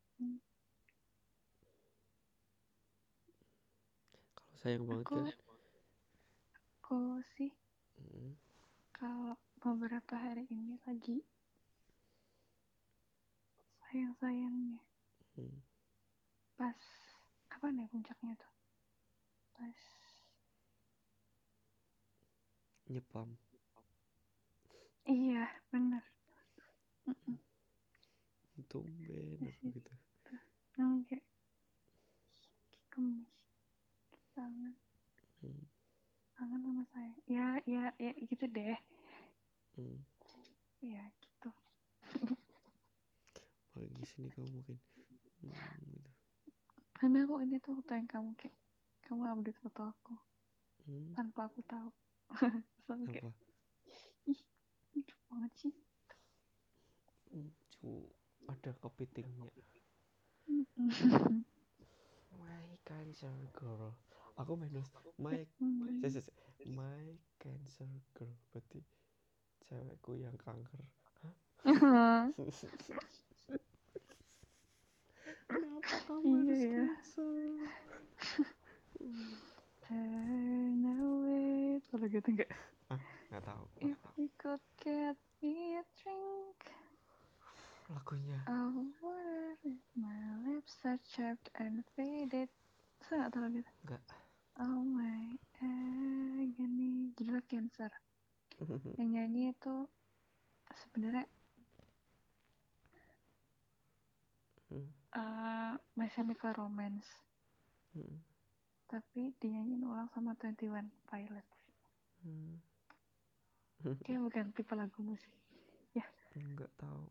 kalau sayang banget aku kan aku sih Mm, kalau beberapa hari ini lagi sayang-sayangnya. Mm. pas kapan ya puncaknya tuh? Pas nyepam. Iya Mm-mm. tumben aku gitu. yang kayak gemes kangen kangen sama saya. Ya ya ya gitu deh. Mm. ya gitu. Makin ke sini kamu makin mm, gitu. karena aku ini tuh foto yang kamu kayak kamu update foto aku. Mm, tanpa aku tahu. Soalnya kayak apa lucu banget sih. Mm, cu ada kepitingnya. Cancer girl aku minus my si, si. my cancer girl berarti cewekku yang kanker kenapa kamu Iya harus ya. cancer Turn away. Kalau gitu enggak. nggak tahu If you could get me a drink lagunya of water, my lips are chapped and faded. Saya nggak tahu gitu. Nggak. Oh my agony. Judulnya Cancer. Yang nyanyi itu sebenarnya Hmm. uh, My Chemical Romance. Hmm. Tapi dinyanyiin ulang sama 21 Pilots. Hmm. Kayak bukan tipe lagumu sih. nggak tahu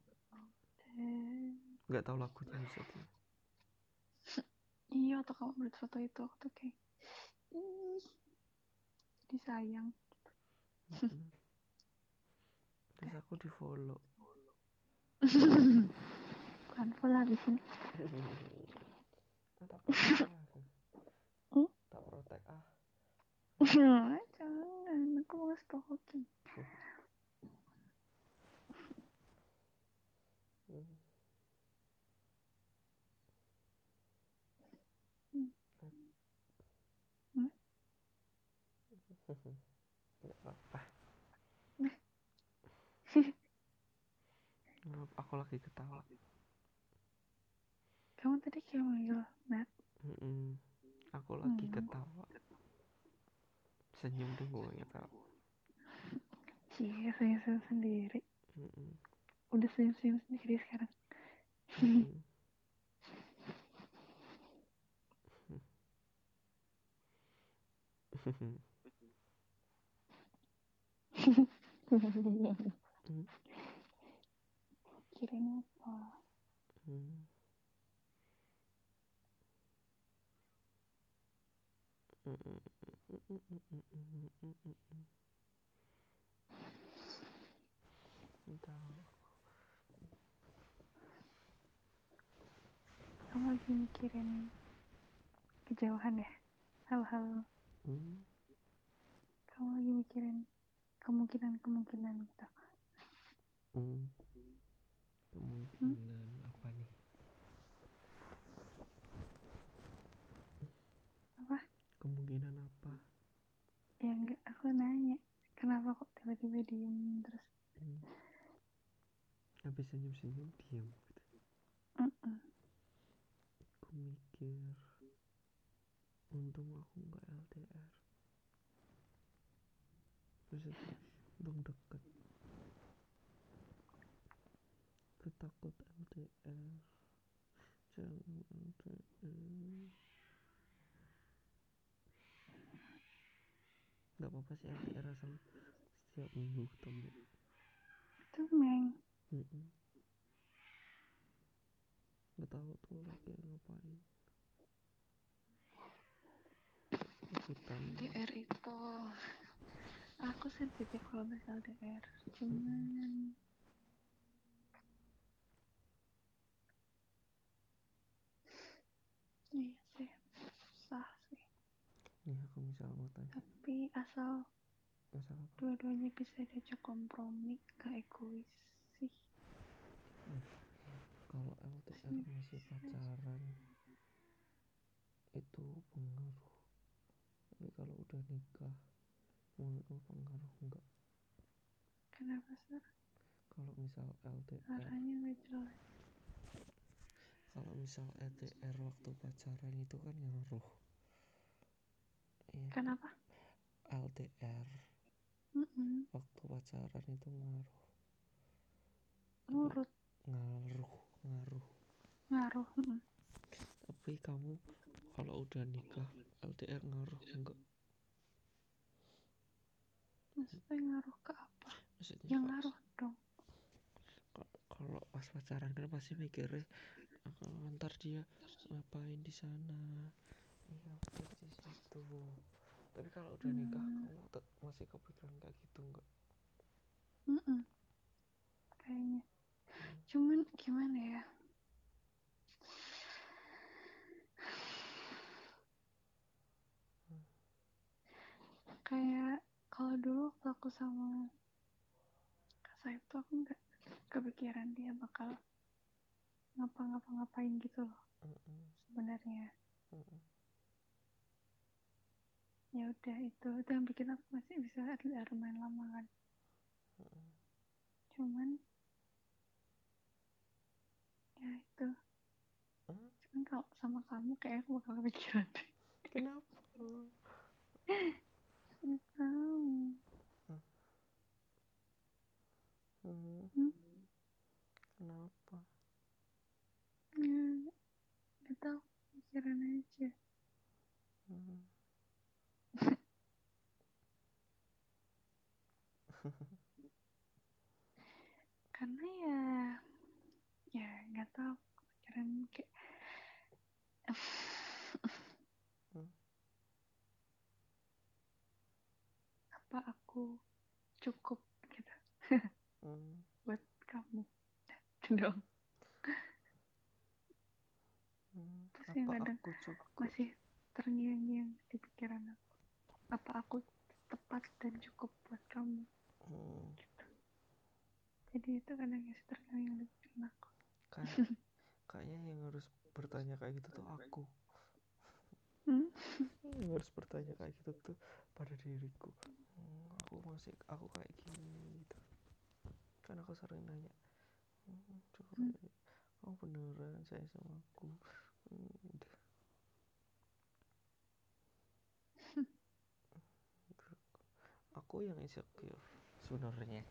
Dan nggak tahu lagunya maksudnya iya waktu kamu upload foto itu aku tuh kayak ih, jadi sayang. Terus aku di follow. Bukan full habisin tak protek aku. Hmm? tak protek ah. Jangan aku mau stalking Hmm. Hmm. nggak apa Nah. Maaf, aku lagi ketawa kamu tadi kayak manggil Nat Mm-mm. aku lagi Hmm. ketawa senyum deh ngomongnya tau sih senyum senyum sendiri Mm-mm. udah senyum senyum sendiri sekarang Mm-mm. Hmm. kirain apa Hmm. Entah. kamu lagi mikirin kejauhan ya hal-hal Hmm. kamu lagi mikirin kemungkinan-kemungkinan gitu Hmm. Kemungkinan apa nih? apa Kemungkinan apa? ya enggak aku nanya kenapa kok tiba-tiba diem terus Hmm. Habis senyum-senyum diam. Mm-mm. Aku mikir untung aku nggak LDR. Maksudnya untung deket. Aku takut LDR. Jangan LDR. Sih LDR asal setiap minggu ketemu. itu meng Mm-mm. Gak tahu tuh lagi ngapain. Ikutan. LDR itu aku sensitif kalau bahas LDR cuman iya sih susah sih Nih aku misal mau tanya. Tapi asal apa? dua-duanya bisa diajak kompromi gak egois sih Kalau LDR masih pacaran itu pengaruh. Tapi kalau udah nikah menurutmu pengaruh enggak? kenapa sih Kalau misal LDR suaranya nggak jelas kalau misal LDR waktu pacaran itu kan ngaruh. Iya. kenapa LDR Mm-mm. waktu pacaran itu ngaruh. nurut Ngaruh, ngaruh. ngaruh mm-mm. Tapi kamu kalau udah nikah LDR ngaruh enggak? maksudnya ngaruh ke apa Maksudnya yang ngaruh dong Ka- kalau pas pacaran kan pasti mikirnya "Ah, ntar dia ngapain di sana iya di situ tapi kalau udah nikah hmm. kamu masih kepikiran kayak gitu nggak mm -mm. kayaknya hmm. cuman gimana ya hmm. kayak kalau dulu waktu aku sama kak itu aku nggak kepikiran dia bakal ngapa-ngapa-ngapain gitu loh mm -mm. sebenarnya mm -mm ya udah itu. Itu yang bikin aku masih bisa LDR main lama kan. Cuman ya itu. Hmm? cuman kalau sama kamu kayak aku bakal kepikiran. Kenapa? Nggak tahu Hmm, Hmm? kenapa? Ya nggak tahu. Pikiran aja. Hmm. Karena ya ya nggak tahu pikiran kayak Hmm. apa aku cukup gitu Hmm. buat kamu dong Hmm. Terus yang kadang aku cukup masih terngiang-ngiang di pikiran aku apa aku tepat dan cukup buat kamu? Hmm. gitu jadi itu kadang masih terngiang di pikiran aku kayak kayaknya yang harus bertanya kayak gitu tuh aku. Hmm? yang harus bertanya kayak gitu tuh pada diriku. Hmm, aku masih aku kayak gini gitu. Kan aku sering nanya hmm, coba Hmm. oh beneran saya sama aku? Hmm, udah. Aku yang insecure sebenarnya.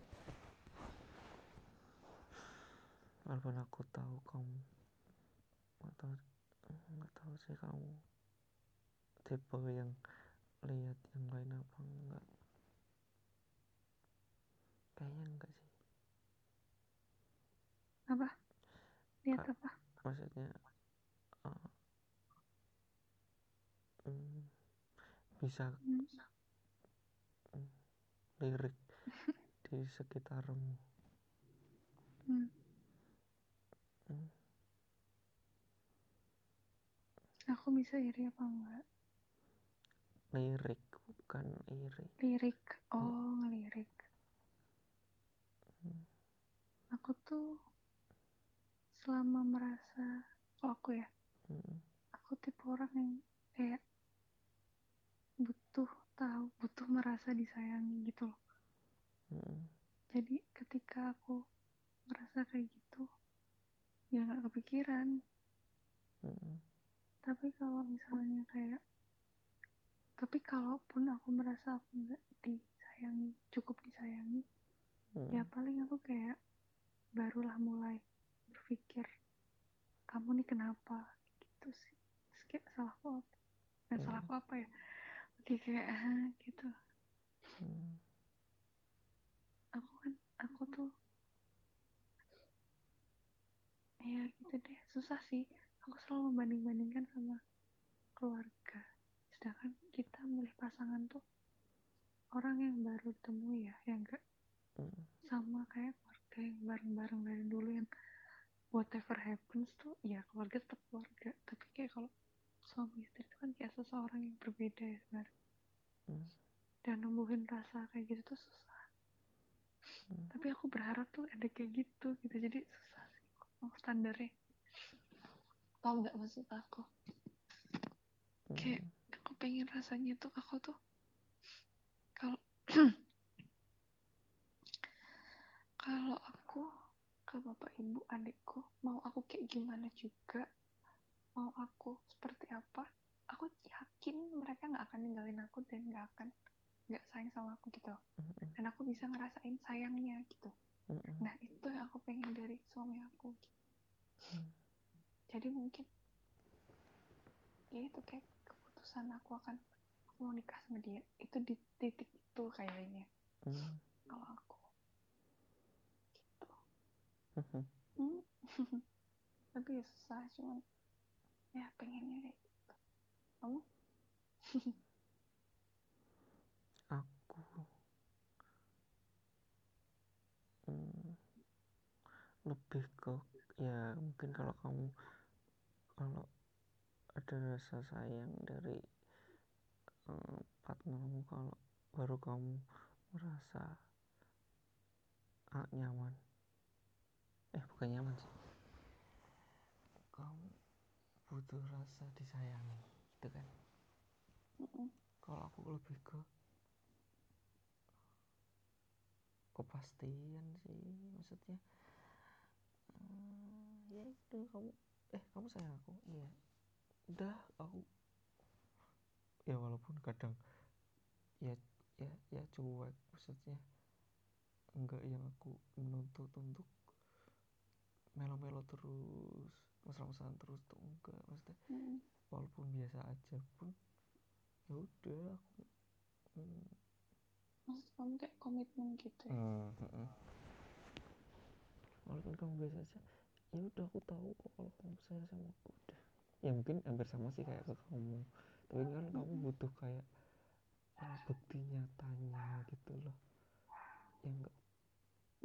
Walaupun aku tahu kamu nggak tahu nggak tahu sih kamu tipe yang lihat yang lain apa enggak. Kayaknya enggak sih. Apa? Lihat apa? maksudnya eh, hmm, bisa Hmm. Lirik di sekitarmu Hmm. Hmm, aku bisa iri apa enggak? Lirik bukan iri lirik. Oh ngelirik Hmm. aku tuh selama merasa oh aku ya. Hmm, aku tipe orang yang kayak tahu butuh merasa disayangi gitu loh. Hmm, jadi ketika aku merasa kayak gitu ya nggak kepikiran. Hmm, tapi kalau misalnya kayak tapi kalaupun aku merasa aku nggak disayangi cukup disayangi hmm, ya paling aku kayak barulah mulai berpikir kamu nih kenapa? Gitu sih. Kayak salahku apa? Dan Hmm. salahku apa ya oke kayak ah, gitu. Hmm, aku kan aku tuh ya gitu deh susah sih. Aku selalu membanding-bandingkan sama keluarga. Sedangkan kita milih pasangan tuh orang yang baru ketemu ya yang enggak hmm, sama kayak keluarga yang bareng-bareng dari dulu yang whatever happens tuh ya keluarga tetap keluarga. Tapi kayak kalau suami istri itu kan kayak seseorang yang berbeda ya sebenarnya hmm, dan numbuhin rasa kayak gitu tuh susah. Hmm, tapi aku berharap tuh ada kayak gitu gitu. Jadi susah sih oh, standarnya. Tau nggak maksud aku? Kayak hmm, aku pengen rasanya tuh aku tuh kalau kalau aku ke bapak ibu adikku mau aku kayak gimana juga mau aku seperti apa aku yakin mereka nggak akan ninggalin aku dan nggak akan nggak sayang sama aku gitu. Dan aku bisa ngerasain sayangnya gitu. Nah itu yang aku pengen dari suami aku. Hmm, jadi mungkin ya itu kayak keputusan aku akan aku mau nikah sama dia. Itu di titik itu kayaknya hmm, kalau aku. Gitu. Hmm. tapi ya susah cuman ya pengennya kayak kamu? Aku hmm, lebih ke ya mungkin kalau kamu kalau ada rasa sayang dari eh, partnermu kalau baru kamu merasa ah, nyaman. Eh bukan nyaman sih butuh rasa disayangi gitu kan? Mm-mm. kalau aku lebih ke kepastian sih maksudnya eh, ya udah kamu eh kamu sayang aku? Iya. Udah aku ya walaupun kadang ya ya ya cuek maksudnya enggak yang aku menuntut untuk melo-melo terus mesra-mesraan terus tuh enggak maksudnya Mm-mm. walaupun biasa aja pun ya udah aku hmm, maksud kamu kayak komitmen gitu ya hmm, hmm, hmm. walaupun kamu biasa aja ya udah aku tahu kok kalau kamu sayang sama aku udah ya mungkin hampir sama sih kayak ke kamu tapi kan kamu Mm-mm. butuh kayak yang bukti nyatanya gitu loh ya enggak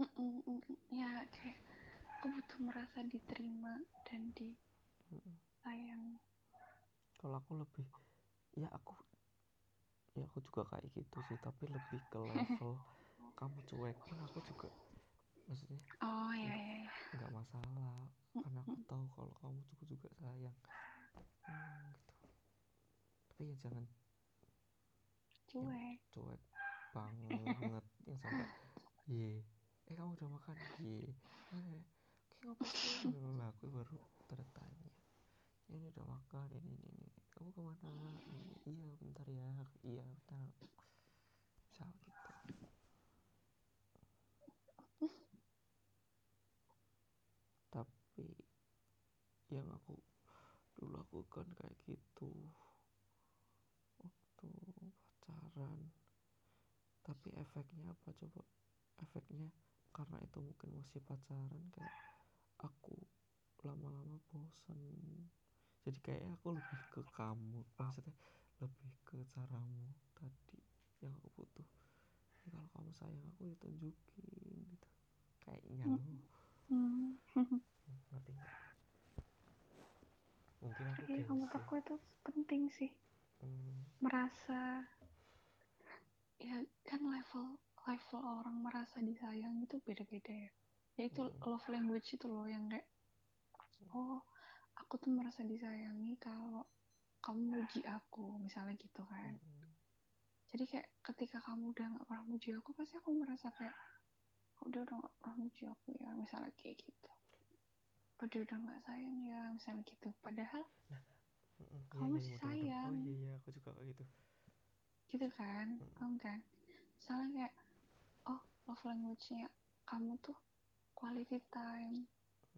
Mm-mm, mm-mm. ya kayak aku butuh merasa diterima dan Mm-mm. disayang. Kalau aku lebih ya aku ya aku juga kayak gitu sih tapi lebih ke level kamu cuek pun aku juga maksudnya oh ya ya nggak masalah karena aku tahu kalau kamu juga juga sayang. Hmm, gitu. Tapi ya jangan cuek. Cuek banget yang sampai ye eh kamu udah makan? Ye eh lah aku baru bertanya. Ini udah makan ini ini, ini. kamu ke mana? Ini iya bentar ya. Iya bentar. Misal gitu. Tapi yang aku dulu lakukan kayak gitu waktu pacaran. Tapi efeknya apa coba? Efeknya karena itu mungkin masih pacaran kayak aku lama-lama bosan jadi kayak aku lebih ke kamu maksudnya lebih ke caramu tadi yang aku butuh. Ya, kalau kamu sayang aku ya tunjukin gitu. Kayaknya lo Hmm. ngerti nggak? Mungkin aku Iya, kamu aku itu penting sih. Hmm, merasa ya kan level level orang merasa disayang itu beda-beda ya ya itu love language itu loh yang kayak oh aku tuh merasa disayangi kalau kamu muji aku misalnya gitu kan jadi kayak ketika kamu udah nggak pernah muji aku pasti aku merasa kayak "Oh, udah udah nggak pernah muji aku ya misalnya kayak gitu udah udah nggak sayang ya misalnya gitu padahal Mm-mm. Iya, Kamu iya, masih iya, betul, betul. oh sayang. iya iya aku juga kayak gitu gitu kan Mm. paham kan misalnya kayak oh love language-nya kamu tuh quality time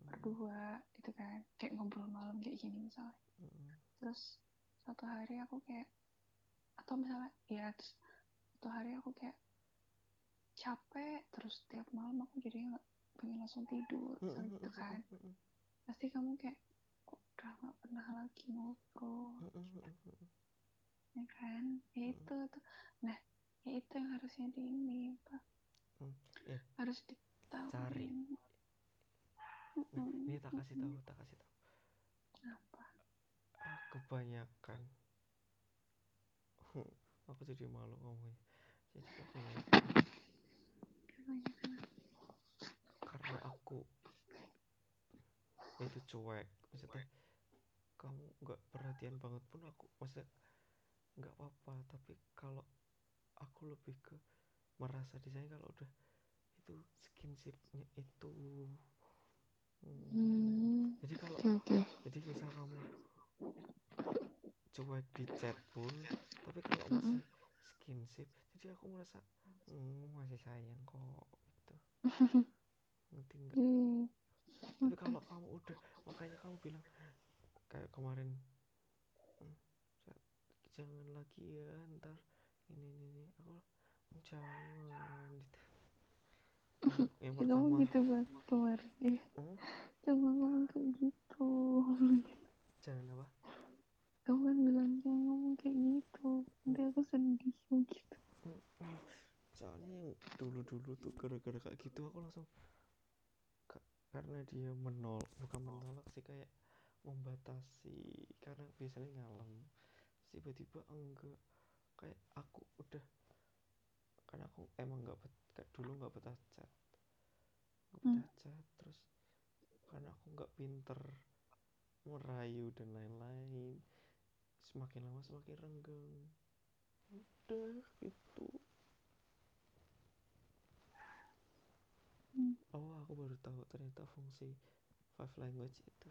berdua gitu kan kayak ngobrol malam kayak gini misalnya Mm-mm. terus satu hari aku kayak atau misalnya ya terus satu hari aku kayak capek terus tiap malam aku jadi nggak pengen langsung tidur misalnya gitu kan pasti kamu kayak kok udah nggak pernah lagi ngobrol Mm-mm. Mm-mm. ya kan ya itu tuh nah ya itu yang harusnya di ini apa Mm. Eh, harus Cari. nah ini tak kasih tahu tak kasih tahu. Apa? Kebanyakan. Aku jadi malu ngomongnya. Jadi kebanyakan karena aku itu cuek maksudnya. Kamu nggak perhatian banget pun aku maksudnya nggak apa-apa. Tapi kalau aku lebih ke merasa disayang kalau udah itu skinshipnya itu Hmm. hmm jadi kalau oke jadi misal kamu cuek di chat pun tapi kalau Mm-mm. masih skinship jadi aku merasa hmm, masih sayang kok gitu ngerti nggak Hmm, tapi kalau kamu udah makanya kamu bilang kayak kemarin "Hmm, jangan lagi ya ntar ini ini, ini. aku "Hmm, jangan gitu yang, ya kamu pertama. gitu banget kemarin eh hmm, jangan ngomong kayak gitu. Jangan apa? Kamu kan bilang jangan ngomong kayak gitu. Nanti aku sedih gitu. Soalnya yang dulu-dulu tuh gara-gara kayak gitu aku langsung ka- karena dia menol bukan menolak sih kayak membatasi. Karena biasanya ngalem tiba-tiba enggak. Kayak aku udah kan aku emang nggak bet dulu nggak betah chat nggak Hmm. terus karena aku nggak pinter merayu dan lain-lain semakin lama semakin renggang. Udah gitu. Hmm. oh aku baru tahu ternyata fungsi five language itu.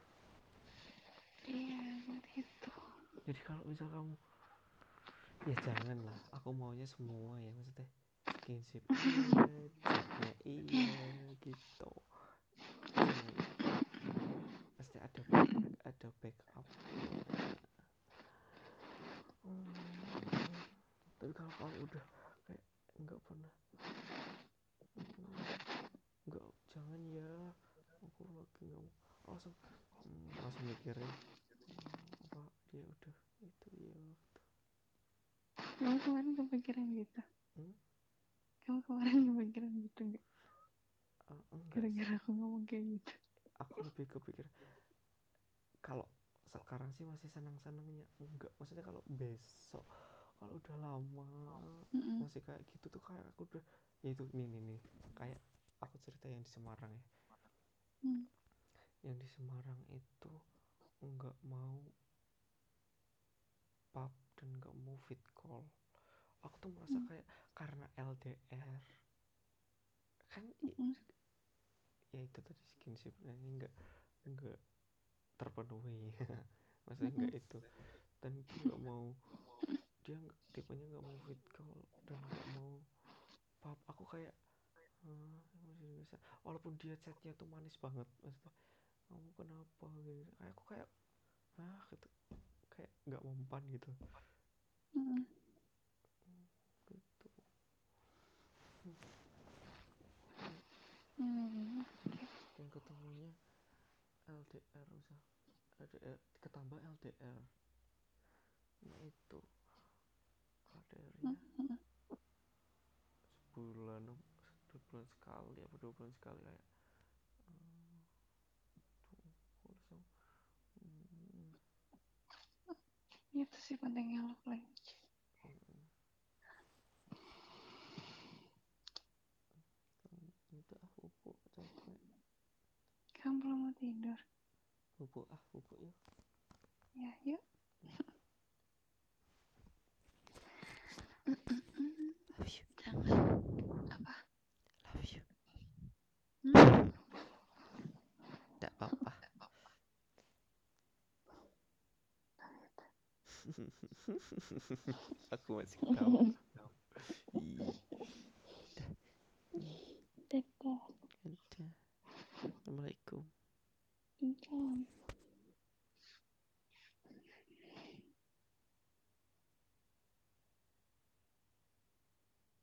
Iya gitu. Jadi kalau misal kamu ya jangan lah aku maunya semua ya maksudnya iya chatnya iya gitu pasti ada back, ada backup hmm. tapi kalau kamu udah kayak nggak pernah nggak jangan ya aku lagi nggak mau langsung hmm, langsung mikirin apa dia udah itu ya kamu kemarin kepikiran gitu Hmm? Kamu kemarin kepikiran gitu nggak? Enggak sih. gara-gara aku ngomong kayak gitu. Aku lebih kepikir kalau sekarang sih masih senang-senangnya. Enggak maksudnya kalau besok kalau udah lama Mm-mm. masih kayak gitu tuh kayak aku udah ya itu nih nih nih. Kayak aku cerita yang di Semarang ya. Hmm. yang di Semarang itu nggak mau pub dan nggak mau fit call aku tuh merasa Hmm. kayak karena LDR kan Mm. ya itu tadi skinship nah ini nggak nggak terpenuhi. Maksudnya nggak itu. Dan itu nggak mau dia nggak tipenya nggak mau fit call dan nggak mau pub aku kayak "Ah, bisa. Walaupun dia chatnya tuh manis banget maksudnya kamu kenapa? Gitu. Kayak aku kayak ah gitu. Kayak nggak mempan gitu. Mm. gitu Hmm. ketemunya LDR usah. LDR ketambah LDR nah itu. LDR-nya sebulan dua bulan sekali apa dua bulan sekali kayak. Hmm, itu sih pentingnya love language kamu belum mau tidur. Bubuk ah bubuk yuk. Ya yuk. Love you. Jangan apa? Love you. Tidak hmm? apa-apa. Aku masih kau, ketawa Dekat. alaikum. Inchallah.